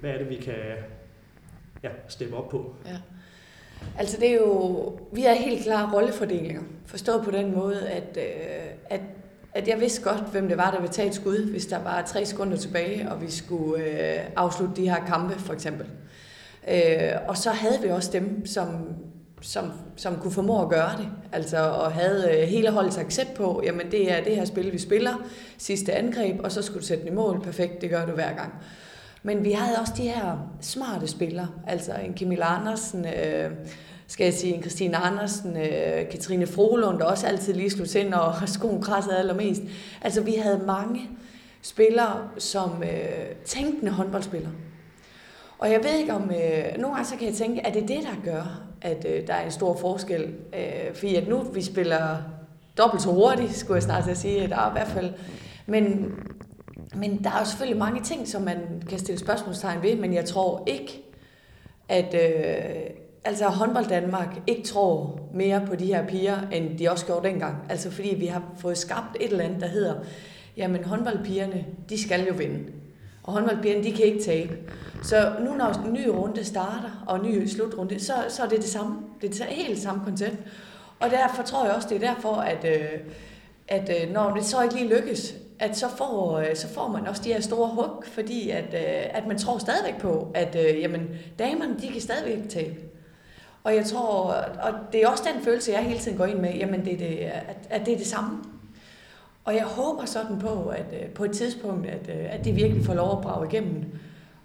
hvad er det, vi kan, ja, steppe op på. Ja. Altså det er jo, vi har helt klare rollefordelinger. Forstået på den måde, at, øh, at, at jeg vidste godt, hvem det var, der ville tage et skud, hvis der var tre sekunder tilbage, og vi skulle øh, afslutte de her kampe, for eksempel. Øh, og så havde vi også dem, som, som, som kunne formå at gøre det. Altså, og havde øh, hele holdets accept på, jamen det er det her spil, vi spiller, sidste angreb, og så skulle du sætte den i mål, perfekt, det gør du hver gang. Men vi havde også de her smarte spillere, altså en Camilla Andersen, øh, skal jeg sige, en Christine Andersen, øh, Katrine Frohlund, der også altid lige slog ind og skoen krassede allermest. Altså vi havde mange spillere som øh, tænkende håndboldspillere. Og jeg ved ikke om, øh, nogle gange så kan jeg tænke, at det er det, der gør, at øh, der er en stor forskel? Øh, fordi at nu vi spiller dobbelt så hurtigt, skulle jeg snart sige, der er i hvert fald. Men men der er jo selvfølgelig mange ting, som man kan stille spørgsmålstegn ved, men jeg tror ikke, at øh, altså håndbold Danmark ikke tror mere på de her piger, end de også gjorde dengang. Altså fordi vi har fået skabt et eller andet, der hedder, jamen håndboldpigerne, de skal jo vinde. Og håndboldpigerne, de kan ikke tabe. Så nu når en ny runde starter, og en ny slutrunde, så, så er det det samme. Det er det helt samme koncept. Og derfor tror jeg også, det er derfor, at, øh, at øh, når det så ikke lige lykkes, at så får, øh, så får man også de her store hug, fordi at, at man tror stadigvæk på, at jamen, damerne de kan stadigvæk tabe. Og jeg tror, og det er også den følelse, jeg hele tiden går ind med, jamen det er det, at, at det er det samme. Og jeg håber sådan på, at øh, på et tidspunkt, at, øh, at det virkelig får lov at brage igennem.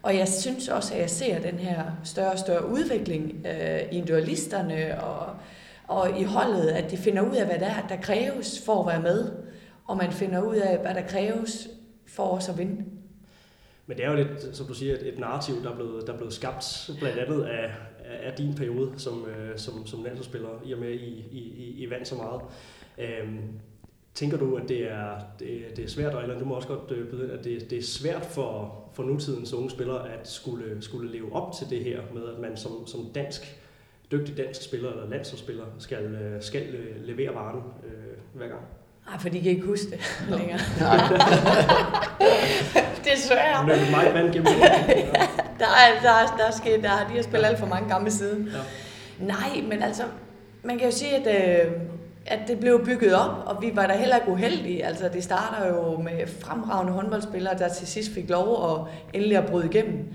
Og jeg synes også, at jeg ser den her større og større udvikling øh, i dualisterne og, og i holdet, at de finder ud af, hvad der er, der kræves for at være med og man finder ud af, hvad der kræves for os at vinde. Men det er jo lidt, som du siger, et, et narrativ, der er, blevet, der er blevet skabt blandt andet af, af din periode som, øh, som, som landsholdsspiller, i og med, I, I, I vandt så meget. Øhm, tænker du, at det er, det, det er svært, eller du må også godt øh, byde ind, at det, det er svært for, for nutidens unge spillere at skulle, skulle leve op til det her med, at man som, som dansk, dygtig dansk spiller eller landsholdsspiller skal, øh, skal øh, levere varen øh, hver gang? Nej, for de kan ikke huske det længere. Desværre. Men det er meget vand gennem der, er, der, er, der er sket, der, de har spillet alt for mange gamle siden. Ja. Nej, men altså, man kan jo sige, at, øh, at det blev bygget op, og vi var da heller ikke uheldige. Altså, det starter jo med fremragende håndboldspillere, der til sidst fik lov at endelig at bryde igennem.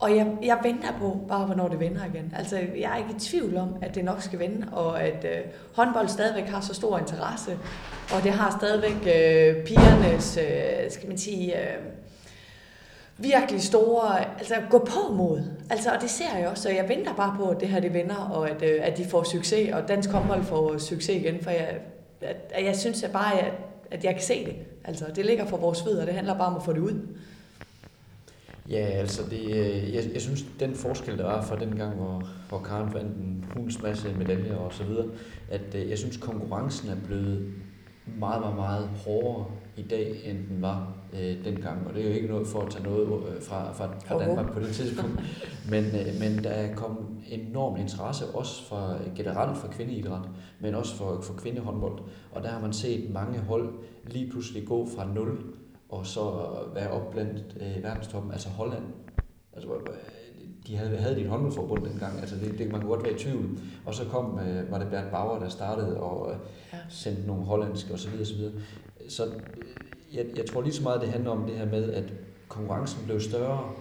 Og jeg, jeg venter på bare, hvornår det vender igen. Altså, jeg er ikke i tvivl om, at det nok skal vende, og at øh, håndbold stadigvæk har så stor interesse, og det har stadigvæk øh, pigernes, øh, skal man sige, øh, virkelig store, altså gå på mod. Altså, og det ser jeg også, så jeg venter bare på, at det her det vender, og at, øh, at de får succes, og dansk håndbold får succes igen, for jeg, at, at jeg synes at bare, at, at jeg kan se det. Altså, det ligger for vores fødder, det handler bare om at få det ud. Ja, altså det, øh, jeg, jeg synes, den forskel, der var fra den gang, hvor, hvor Karen vandt en hunds masse medaljer og så videre, at øh, jeg synes, konkurrencen er blevet meget, meget, meget hårdere i dag, end den var øh, dengang. Og det er jo ikke noget for at tage noget øh, fra, fra, fra Danmark på det tidspunkt. Men, øh, men der er kommet enorm interesse, også for, generelt for kvindeidræt, men også for, for kvindehåndbold. Og der har man set mange hold lige pludselig gå fra 0 og så være op blandt øh, verdenstoppen, altså Holland. Altså, de havde, havde de et håndboldforbund dengang, altså det, det, man kunne godt være i tvivl. Og så kom, øh, var det Bernd Bauer, der startede og øh, ja. sendte nogle hollandske osv. Så, videre, så, så jeg, jeg tror lige så meget, det handler om det her med, at konkurrencen blev større.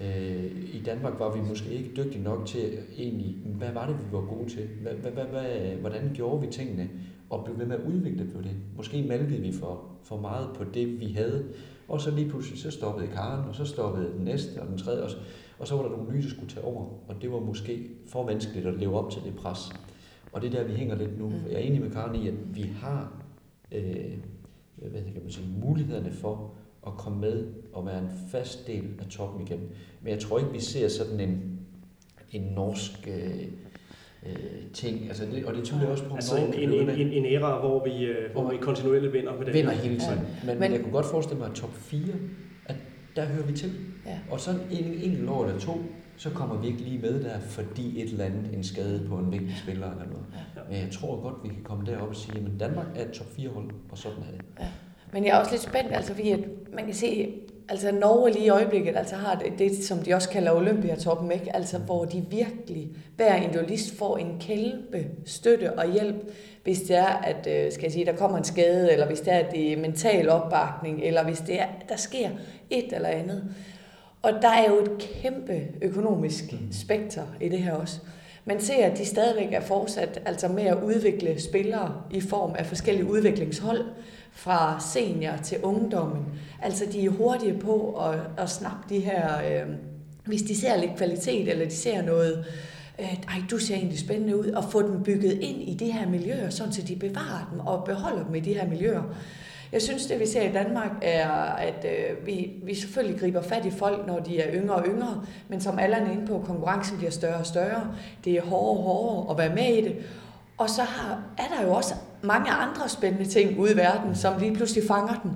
Øh, I Danmark var vi måske ikke dygtige nok til egentlig, hvad var det, vi var gode til? Hvad, hvad, hvad, hvordan gjorde vi tingene? Og blev ved med at udvikle på det. Måske malkede vi for, for meget på det, vi havde. Og så lige pludselig, så stoppede Karen, og så stoppede den næste og den tredje. Og så, og så var der nogle nye, der skulle tage over. Og det var måske for vanskeligt at leve op til det pres. Og det er der, vi hænger lidt nu. Mm. Jeg er enig med Karen i, at vi har øh, hvad kan man sige, mulighederne for at komme med og være en fast del af toppen igen. Men jeg tror ikke, vi ser sådan en, en norsk øh, øh, ting. Altså det, og det tyder også på, altså en, en, en, en, en æra, hvor vi, øh, hvor vi kontinuerligt vinder med det. Vinder hele tiden. Ja. Men, Men, jeg kunne godt forestille mig, at top 4, at der hører vi til. Ja. Og så en enkelt år eller to, så kommer vi ikke lige med der, fordi et eller andet, en skade på en vigtig spiller eller noget. Ja. Men jeg tror godt, vi kan komme derop og sige, at Danmark er et top 4 hold, og sådan er det. Ja. Men jeg er også lidt spændt, altså fordi at man kan se, altså Norge lige i øjeblikket altså har det, det, som de også kalder Olympiatoppen, ikke? Altså, hvor de virkelig, hver individualist får en kæmpe støtte og hjælp, hvis det er, at øh, skal jeg sige, der kommer en skade, eller hvis det er, at det er mental opbakning, eller hvis det er, der sker et eller andet. Og der er jo et kæmpe økonomisk mm. spekter i det her også. Man ser, at de stadigvæk er fortsat altså med at udvikle spillere i form af forskellige udviklingshold, fra senior til ungdommen. Altså de er hurtige på at, at snappe de her, øh, hvis de ser lidt kvalitet, eller de ser noget, øh, ej, du ser egentlig spændende ud, og få dem bygget ind i de her miljøer, sådan så de bevarer dem og beholder dem i de her miljøer. Jeg synes, det vi ser i Danmark er, at øh, vi, vi selvfølgelig griber fat i folk, når de er yngre og yngre, men som alle er inde på, konkurrencen bliver større og større. Det er hårdere og hårdere at være med i det. Og så har, er der jo også mange andre spændende ting ude i verden, som lige pludselig fanger den.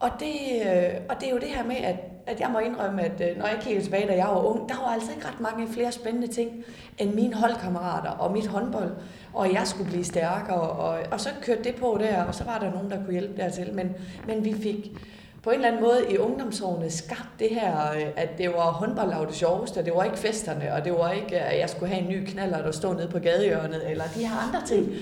Og det, øh, og det er jo det her med, at, at jeg må indrømme, at øh, når jeg kigger tilbage, da jeg var ung, der var altså ikke ret mange flere spændende ting end mine holdkammerater og mit håndbold. Og jeg skulle blive stærkere, og, og så kørte det på der, og så var der nogen, der kunne hjælpe dertil. Men, men vi fik på en eller anden måde i ungdomsårene skabt det her, øh, at det var håndboldlaget det sjoveste, det var ikke festerne, og det var ikke, at jeg skulle have en ny knaller, der stod nede på gadehjørnet, eller de her andre ting.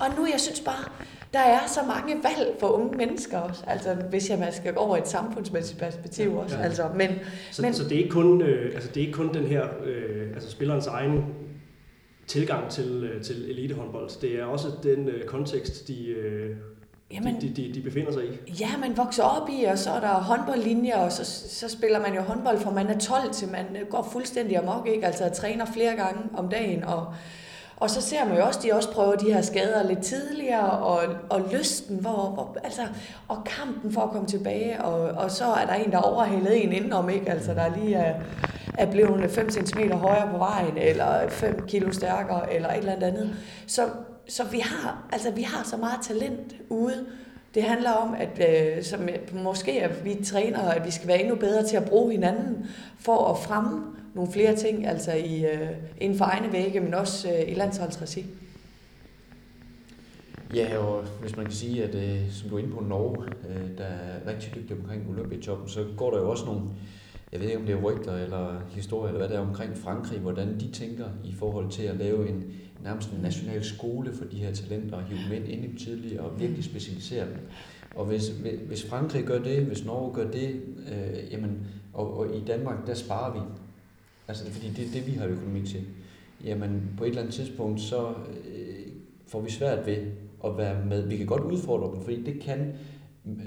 Og nu, jeg synes bare, der er så mange valg for unge mennesker også, altså hvis jeg skal gå over et samfundsmæssigt perspektiv også. Ja. Altså, men, så, men, så det er ikke kun, øh, altså det er ikke kun den her, øh, altså spillerens egen tilgang til, øh, til elitehåndbold. Det er også den øh, kontekst, de, øh, Jamen, de, de, de befinder sig i? Ja, man vokser op i, og så er der håndboldlinjer, og så, så spiller man jo håndbold fra man er 12 til man går fuldstændig amok, ikke? Altså træner flere gange om dagen, og, og så ser man jo også, de også prøver de her skader lidt tidligere, og, og lysten, hvor, hvor, altså, og kampen for at komme tilbage, og, og så er der en, der overhældet en indenom, ikke? Altså, der lige er, er blevet 5 cm højere på vejen, eller 5 kilo stærkere, eller et eller andet. Så, så vi har, altså, vi har så meget talent ude. Det handler om, at øh, som, øh, måske at vi træner, at vi skal være endnu bedre til at bruge hinanden for at fremme nogle flere ting, altså i, øh, inden for egne vægge, men også øh, i landsholdsregi. Ja, og hvis man kan sige, at øh, som du er inde på Norge, øh, der er rigtig dygtig omkring Olympiatoppen, så går der jo også nogle, jeg ved ikke om det er rygter eller historie, eller hvad det er omkring Frankrig, hvordan de tænker i forhold til at lave en, nærmest en national skole for de her talenter og hive dem ind, ind i dem tidligere og virkelig specialisere dem. Og hvis, hvis Frankrig gør det, hvis Norge gør det, øh, jamen, og, og i Danmark, der sparer vi. Altså, fordi det er det, vi har økonomi til. Jamen, på et eller andet tidspunkt, så øh, får vi svært ved at være med. Vi kan godt udfordre dem, fordi det kan,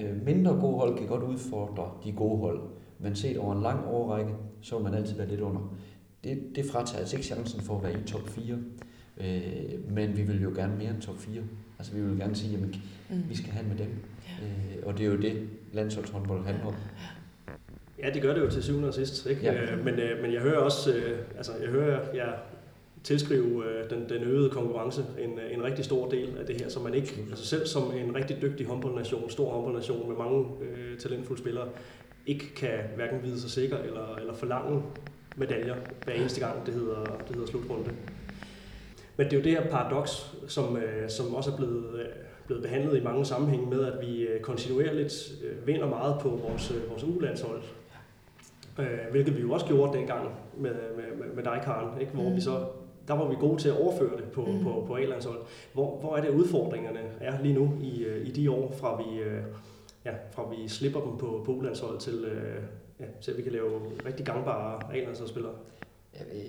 øh, mindre gode hold kan godt udfordre de gode hold. Men set over en lang årrække, så vil man altid være lidt under. Det, det fratager altså ikke chancen for at være i top 4. Øh, men vi vil jo gerne mere end top 4. Altså vi vil gerne sige, at mm. vi skal have med dem. Ja. Øh, og det er jo det, landsholdshåndbold handler om. Ja, det gør det jo til syvende og sidst. Ikke? Ja. Øh, men, øh, men jeg hører også, øh, altså jeg hører jer tilskrive øh, den, den øgede konkurrence en, en rigtig stor del af det her, så man ikke, altså selv som en rigtig dygtig håndboldnation, stor håndboldnation med mange øh, talentfulde spillere, ikke kan hverken vide sig sikker eller, eller forlange medaljer hver eneste gang, det hedder, det hedder slutrunde. Men det er jo det her paradoks, som, øh, som også er blevet, øh, blevet behandlet i mange sammenhænge med, at vi øh, kontinuerligt vinder meget på vores, vores ulandshold. Øh, hvilket vi jo også gjorde dengang med, med, med dig, Karen, ikke? hvor mm. vi så der var vi gode til at overføre det på, mm. på, på A-landshold. Hvor, hvor er det udfordringerne er lige nu i, øh, i de år, fra vi, øh, ja, fra vi slipper dem på, på U-landshold til, øh, ja, til at vi kan lave rigtig gangbare A-landsholdsspillere?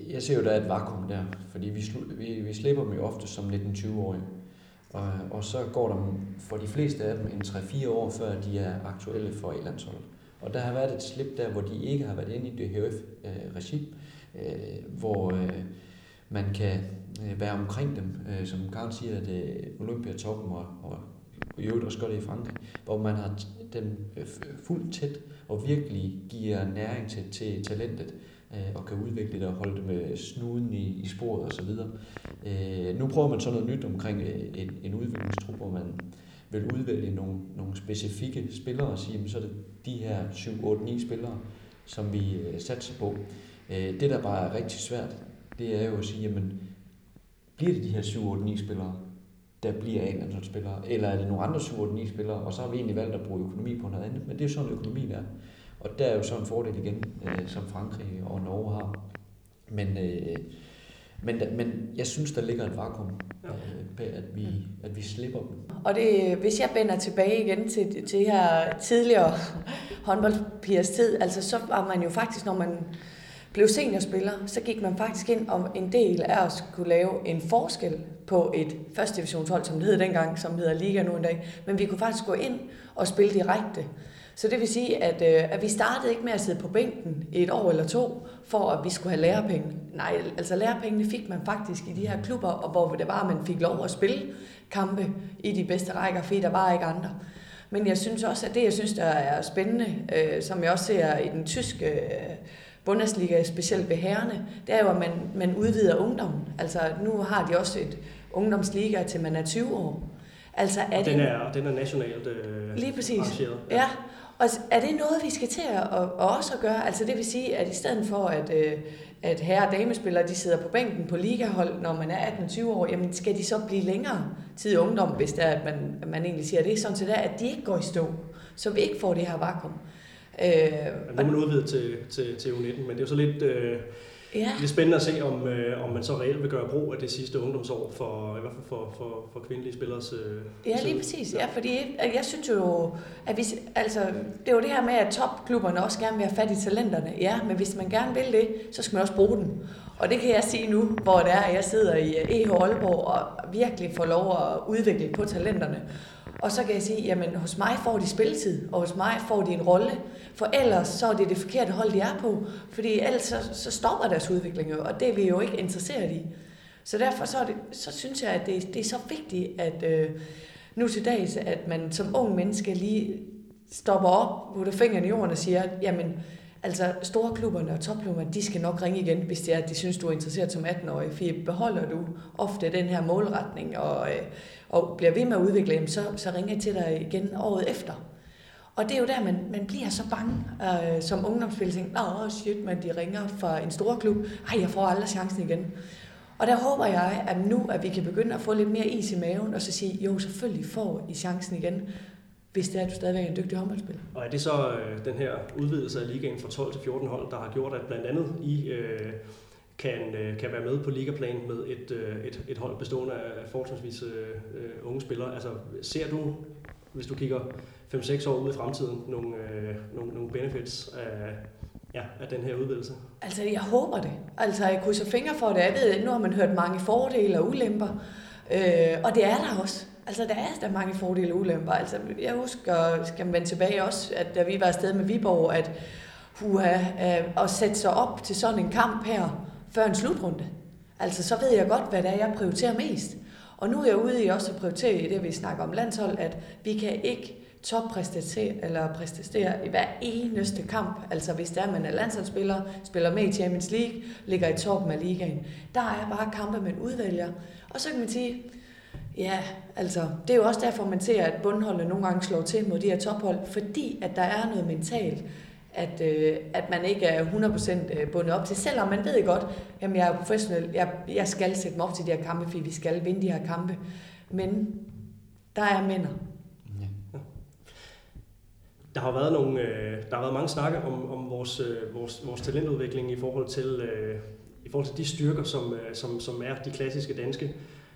Jeg ser jo, der er et vakuum der, fordi vi, vi, vi slipper dem jo ofte som 19-20-årige. Og, og så går der for de fleste af dem en 3-4 år, før de er aktuelle for A-landsholdet. Og der har været et slip der, hvor de ikke har været inde i det HF-regi, øh, øh, hvor øh, man kan øh, være omkring dem, øh, som Karl siger, at øh, Olympiatoppen og, og i øvrigt også gør det i Frankrig, hvor man har dem øh, fuldt tæt og virkelig giver næring til, til talentet øh, og kan udvikle det og holde det med snuden i, i sporet osv. Øh, nu prøver man så noget nyt omkring øh, en, en udviklingstrup, hvor man vil udvælge nogle, nogle specifikke spillere og sige, så er det de her 7, 8, 9 spillere, som vi øh, satser på. Øh, det, der bare er rigtig svært, det er jo at sige, jamen, bliver det de her 7, 8, 9 spillere, der bliver en spillere, eller er det nogle andre 7, 8, 9 spillere, og så har vi egentlig valgt at bruge økonomi på noget andet, men det er jo sådan, økonomien er. Og der er jo så en fordel igen, øh, som Frankrig og Norge har. Men, øh, men, men jeg synes, der ligger et vakuum øh, at, vi, at vi slipper dem. Og det, hvis jeg vender tilbage igen til, til her tidligere håndboldpigers tid, altså så var man jo faktisk, når man blev seniorspiller, så gik man faktisk ind om en del af at skulle lave en forskel på et første divisionshold, som det hed dengang, som hedder Liga nu en dag. Men vi kunne faktisk gå ind og spille direkte. Så det vil sige, at, øh, at vi startede ikke med at sidde på bænken et år eller to, for at vi skulle have lærepenge. Nej, altså lærepengene fik man faktisk i de her klubber, og hvor det var, at man fik lov at spille kampe i de bedste rækker, fordi der var ikke andre. Men jeg synes også, at det, jeg synes, der er spændende, øh, som jeg også ser i den tyske øh, Bundesliga, specielt ved herrene, det er jo, at man, man udvider ungdommen. Altså nu har de også et ungdomsliga til man er 20 år. Altså, er den, det, er, den er nationalt øh, Lige præcis. arrangeret. Ja. ja. Og er det noget, vi skal til at, at, også gøre? Altså det vil sige, at i stedet for, at, øh, at herre- og damespillere de sidder på bænken på ligahold, når man er 18-20 år, jamen skal de så blive længere tid i ungdom, hvis det er, at man, man egentlig siger, at det er sådan til det, at de ikke går i stå, så vi ikke får det her vakuum. Øh, nu er man udvidet til, til, til U19, men det er jo så lidt... Øh, Ja. Det er spændende at se, om, øh, om man så reelt vil gøre brug af det sidste ungdomsår, for, i hvert fald for, for, for kvindelige spillers øh, Ja, lige præcis. Ja, fordi jeg synes jo, at vi, altså, det er jo det her med, at topklubberne også gerne vil have fat i talenterne. Ja, men hvis man gerne vil det, så skal man også bruge dem. Og det kan jeg sige nu, hvor det er, at jeg sidder i EH Aalborg og virkelig får lov at udvikle på talenterne. Og så kan jeg sige, jamen hos mig får de spilletid, og hos mig får de en rolle. For ellers så er det det forkerte hold, de er på. Fordi ellers så, så stopper deres udvikling jo, og det er vi jo ikke interesseret i. Så derfor så, er det, så synes jeg, at det, det er så vigtigt, at øh, nu til dags, at man som ung menneske lige stopper op, putter fingrene i jorden og siger, jamen Altså, store klubberne og topklubberne, de skal nok ringe igen, hvis det er, at de synes, du er interesseret som 18-årig. For beholder du ofte den her målretning og, øh, og bliver ved med at udvikle dem, så, så ringer jeg til dig igen året efter. Og det er jo der, man, man bliver så bange øh, som ungdomsspiller. Åh, oh, shit, man, de ringer fra en stor klub. Ej, jeg får aldrig chancen igen. Og der håber jeg, at nu, at vi kan begynde at få lidt mere is i maven, og så sige, jo, selvfølgelig får I chancen igen hvis det er, at du stadigvæk er en dygtig håndboldspiller. Og er det så øh, den her udvidelse af ligaen fra 12 til 14 hold, der har gjort, at blandt andet I øh, kan, øh, kan være med på ligaplan med et, øh, et, et hold bestående af fortrinsvis øh, øh unge spillere? Altså ser du, hvis du kigger 5-6 år ud i fremtiden, nogle, øh, nogle, nogle benefits af, ja, af den her udvidelse? Altså, jeg håber det. Altså, jeg krydser fingre for det. Jeg ved, nu har man hørt mange fordele og ulemper, øh, og det er der også. Altså, der er der mange fordele og ulemper. Altså, jeg husker, skal man vende tilbage også, at da vi var afsted med Viborg, at huha, øh, at sætte sig op til sådan en kamp her, før en slutrunde. Altså, så ved jeg godt, hvad det er, jeg prioriterer mest. Og nu er jeg ude i også at prioritere i det, vi snakker om landshold, at vi kan ikke toppræstere eller præstere i hver eneste kamp. Altså hvis der man er landsholdsspiller, spiller med i Champions League, ligger i toppen af ligaen. Der er bare kampe, man udvælger. Og så kan man sige, Ja, altså, det er jo også derfor, man ser, at bundholdene nogle gange slår til mod de her tophold, fordi at der er noget mentalt, at, øh, at man ikke er 100% øh, bundet op til, selvom man ved godt, at jeg er professionel, jeg, jeg skal sætte mig op til de her kampe, fordi vi skal vinde de her kampe. Men der er mænd. Ja. der har været nogle, øh, der har været mange snakke om, om vores, øh, vores, vores talentudvikling i forhold til, øh, i forhold til de styrker, som, øh, som, som er de klassiske danske,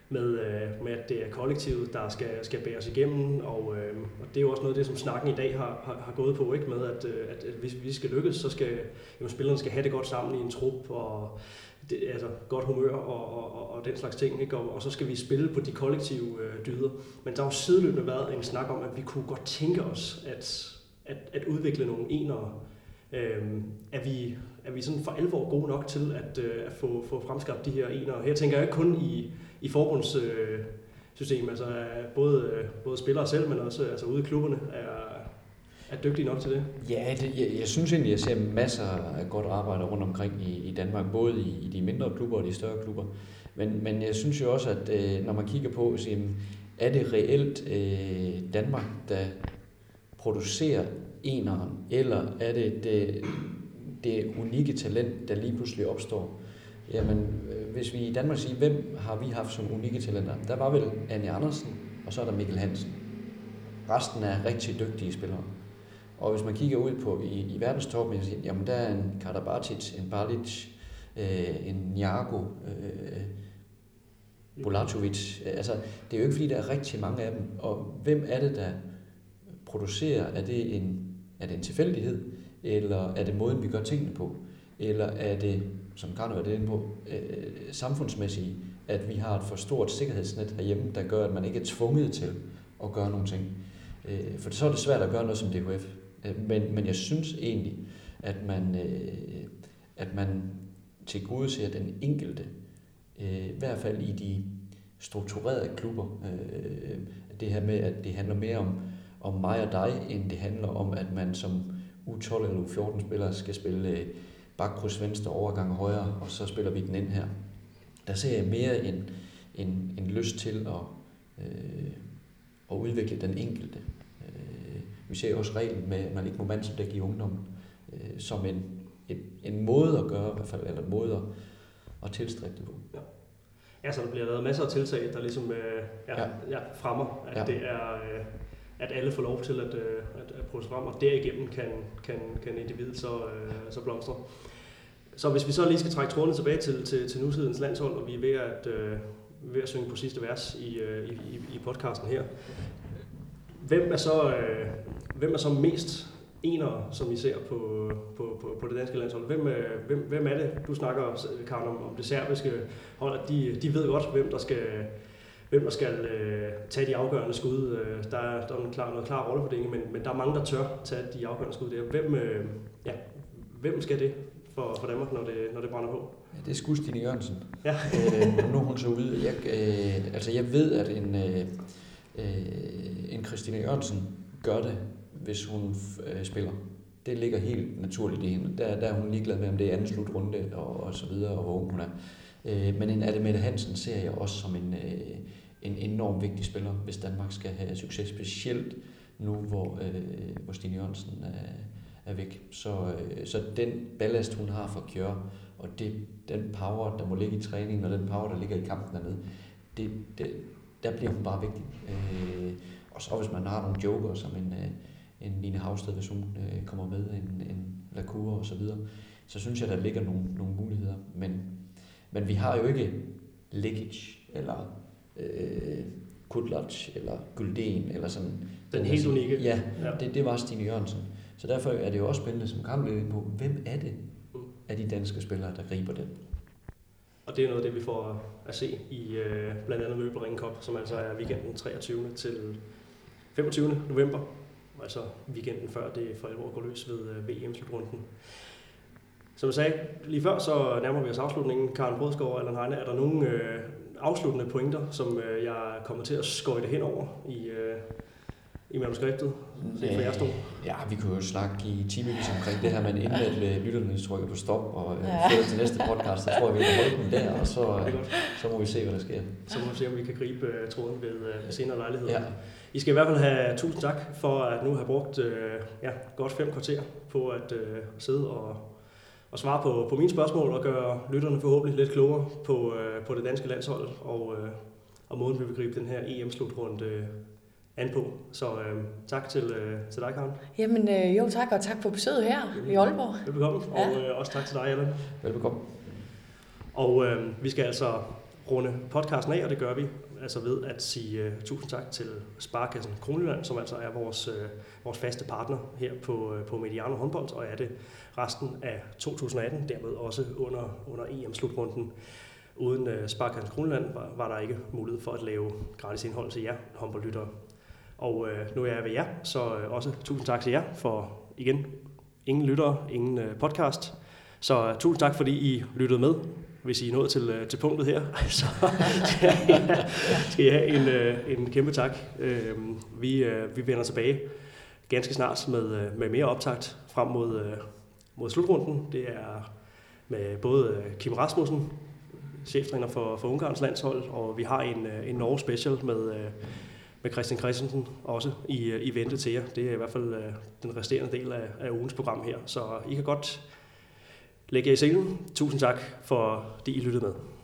med, øh, med at det er kollektivet, der skal, skal bære os igennem, og, øh, og det er jo også noget af det, som snakken i dag har, har, har gået på, ikke med at, øh, at, at hvis vi skal lykkes, så skal jo, spillerne skal have det godt sammen i en trup, og det, altså godt humør og, og, og, og den slags ting, ikke? Og, og så skal vi spille på de kollektive øh, dyder. Men der har jo sideløbende været en snak om, at vi kunne godt tænke os at, at, at udvikle nogle enere. Øhm, er, vi, er vi sådan for alvor gode nok til at, øh, at få, få fremskabt de her enere? Her tænker jeg ikke kun i, i forbundssystemet. altså både, både spillere selv, men også altså ude i klubberne er, er dygtige nok til det? Ja, det, jeg, jeg synes egentlig, jeg ser masser af godt arbejde rundt omkring i, i Danmark, både i, i de mindre klubber og de større klubber. Men, men jeg synes jo også, at øh, når man kigger på, så, jamen, er det reelt øh, Danmark, der producerer eneren, eller er det det, det unikke talent, der lige pludselig opstår? Jamen, øh, hvis vi i Danmark siger, hvem har vi haft som unikke talenter? Der var vel Anne Andersen, og så er der Mikkel Hansen. Resten er rigtig dygtige spillere. Og hvis man kigger ud på i, i verdenstoppen, jamen der er en Karabatic, en Balic, øh, en Niago, øh, Bolatovic. Altså, det er jo ikke fordi, der er rigtig mange af dem. Og hvem er det, der producerer? Er det en, er det en tilfældighed? Eller er det måden, vi gør tingene på? Eller er det, som Karno var det inde på, øh, samfundsmæssigt, at vi har et for stort sikkerhedsnet herhjemme, der gør, at man ikke er tvunget til at gøre nogle ting. Øh, for så er det svært at gøre noget som DHF. Øh, men, men jeg synes egentlig, at man, øh, at man til gode ser den enkelte, øh, i hvert fald i de strukturerede klubber, øh, det her med, at det handler mere om, om mig og dig, end det handler om, at man som U12 eller U14 spiller skal spille øh, bakkryds venstre, overgang højre, og så spiller vi den ind her. Der ser jeg mere en, en, en lyst til at, øh, at udvikle den enkelte. Vi ser også reglen med, at man ikke må mandsopdække i ungdommen, øh, som en, en, en måde at gøre, i hvert fald, eller en måde at, at tilstræbe det på. Ja. Ja, så der bliver lavet masser af tiltag, der ligesom øh, ja, ja. Ja, fremmer, at ja. det er, øh, at alle får lov til at, øh, at, at prøve sig frem, og derigennem kan, kan, kan individet så, øh, så blomstre. Så hvis vi så lige skal trække trådene tilbage til, til, til nutidens landshold, og vi er ved at, øh, ved at synge på sidste vers i, øh, i, i podcasten her, hvem er så, øh, hvem er så mest enere, som vi ser på, på, på, på det danske landshold? Hvem, øh, hvem, hvem er det? Du snakker, Karen, om, om det serbiske hold, at de, de ved godt, hvem der skal, hvem der skal øh, tage de afgørende skud. Øh, der er, der er en klar, noget klar rollefordeling, men, men der er mange, der tør tage de afgørende skud der. Hvem, øh, ja, hvem skal det for, for Danmark, når det, når det brænder på? Ja, det er sgu Stine Jørgensen. Ja. øh, nu hun så ude. Jeg, øh, altså jeg ved, at en, øh, øh, en Christine Jørgensen gør det, hvis hun øh, spiller. Det ligger helt naturligt i hende. Der, der er hun ligeglad med, om det er anden slutrunde og, og så videre, og hvor ung hun er. Øh, men en Ademette Hansen ser jeg også som en, øh, en enorm vigtig spiller, hvis Danmark skal have succes, specielt nu, hvor, øh, hvor Stine Jørgensen er, er væk. Så, øh, så den ballast, hun har for Kjør, og det, den power, der må ligge i træningen, og den power, der ligger i kampen dernede, det, det, der bliver hun bare vigtig. Øh, og så hvis man har nogle joker, som en, øh, en Line Havsted, hvis hun øh, kommer med, en, en Lacour og så videre, så synes jeg, der ligger nogle, nogle muligheder. Men, men vi har jo ikke leakage, eller øh, Kudlac, eller Gulden, eller sådan. Den helt unikke. Ja, ja. Det, det var Stine Jørgensen. Så derfor er det jo også spændende, som Karl lidt på, hvem er det mm. af de danske spillere, der griber den? Og det er noget af det, vi får at se i øh, blandt andet Møbelring Cup, som altså er weekenden 23. til 25. november. Altså weekenden før det for alvor går løs ved øh, VM-slutrunden. Som jeg sagde lige før, så nærmer vi os afslutningen. Karen Brødskov og Allan Heine, er der nogle øh, afsluttende pointer, som øh, jeg kommer til at skøjte hen over i, øh, i manuskriptet, set fra jeres stol? Ja, vi kunne jo snakke i timevis omkring det her, men inden at øh, lytterne trykker på stop og øh, ja. til næste podcast, så tror jeg, vi kan holde den der, og så, øh, så må vi se, hvad der sker. Så må vi se, om vi kan gribe uh, tråden ved, ved senere lejlighed. Ja. I skal i hvert fald have tusind tak for at nu have brugt uh, ja, godt fem kvarter på at uh, sidde og, og svare på, på mine spørgsmål og gøre lytterne forhåbentlig lidt klogere på, uh, på det danske landshold og, uh, og måden, vi vil gribe den her EM-slutrunde an på. Så øh, tak til, øh, til dig, Karen. Jamen øh, jo tak, og tak for besøget her i Aalborg. Velbekomme, Ja. og øh, også tak til dig, Allan. Velbekomme. Og øh, vi skal altså runde podcasten af, og det gør vi altså ved at sige uh, tusind tak til Sparkassen Kronjylland, som altså er vores, uh, vores faste partner her på, uh, på Mediano håndbold, og er det resten af 2018, dermed også under, under EM-slutrunden. Uden uh, Sparkassen Kronjylland var, var der ikke mulighed for at lave gratis indhold til jer håndboldlyttere. Og uh, nu er jeg ved jer, så uh, også tusind tak til jer for igen ingen lyttere, ingen uh, podcast. Så uh, tusind tak, fordi I lyttede med. Hvis I er nået til, øh, til punktet her, så skal I, skal have en, øh, en kæmpe tak. Øhm, vi, øh, vi vender tilbage ganske snart med, med mere optakt frem mod, mod slutrunden. Det er med både Kim Rasmussen, cheftræner for, for Ungarns landshold, og vi har en, en Norge special med, med Christian Christensen også i, i vente til jer. Det er i hvert fald den resterende del af, af ugens program her. Så I kan godt lægge jer i selen. Tusind tak, for det I lyttede med.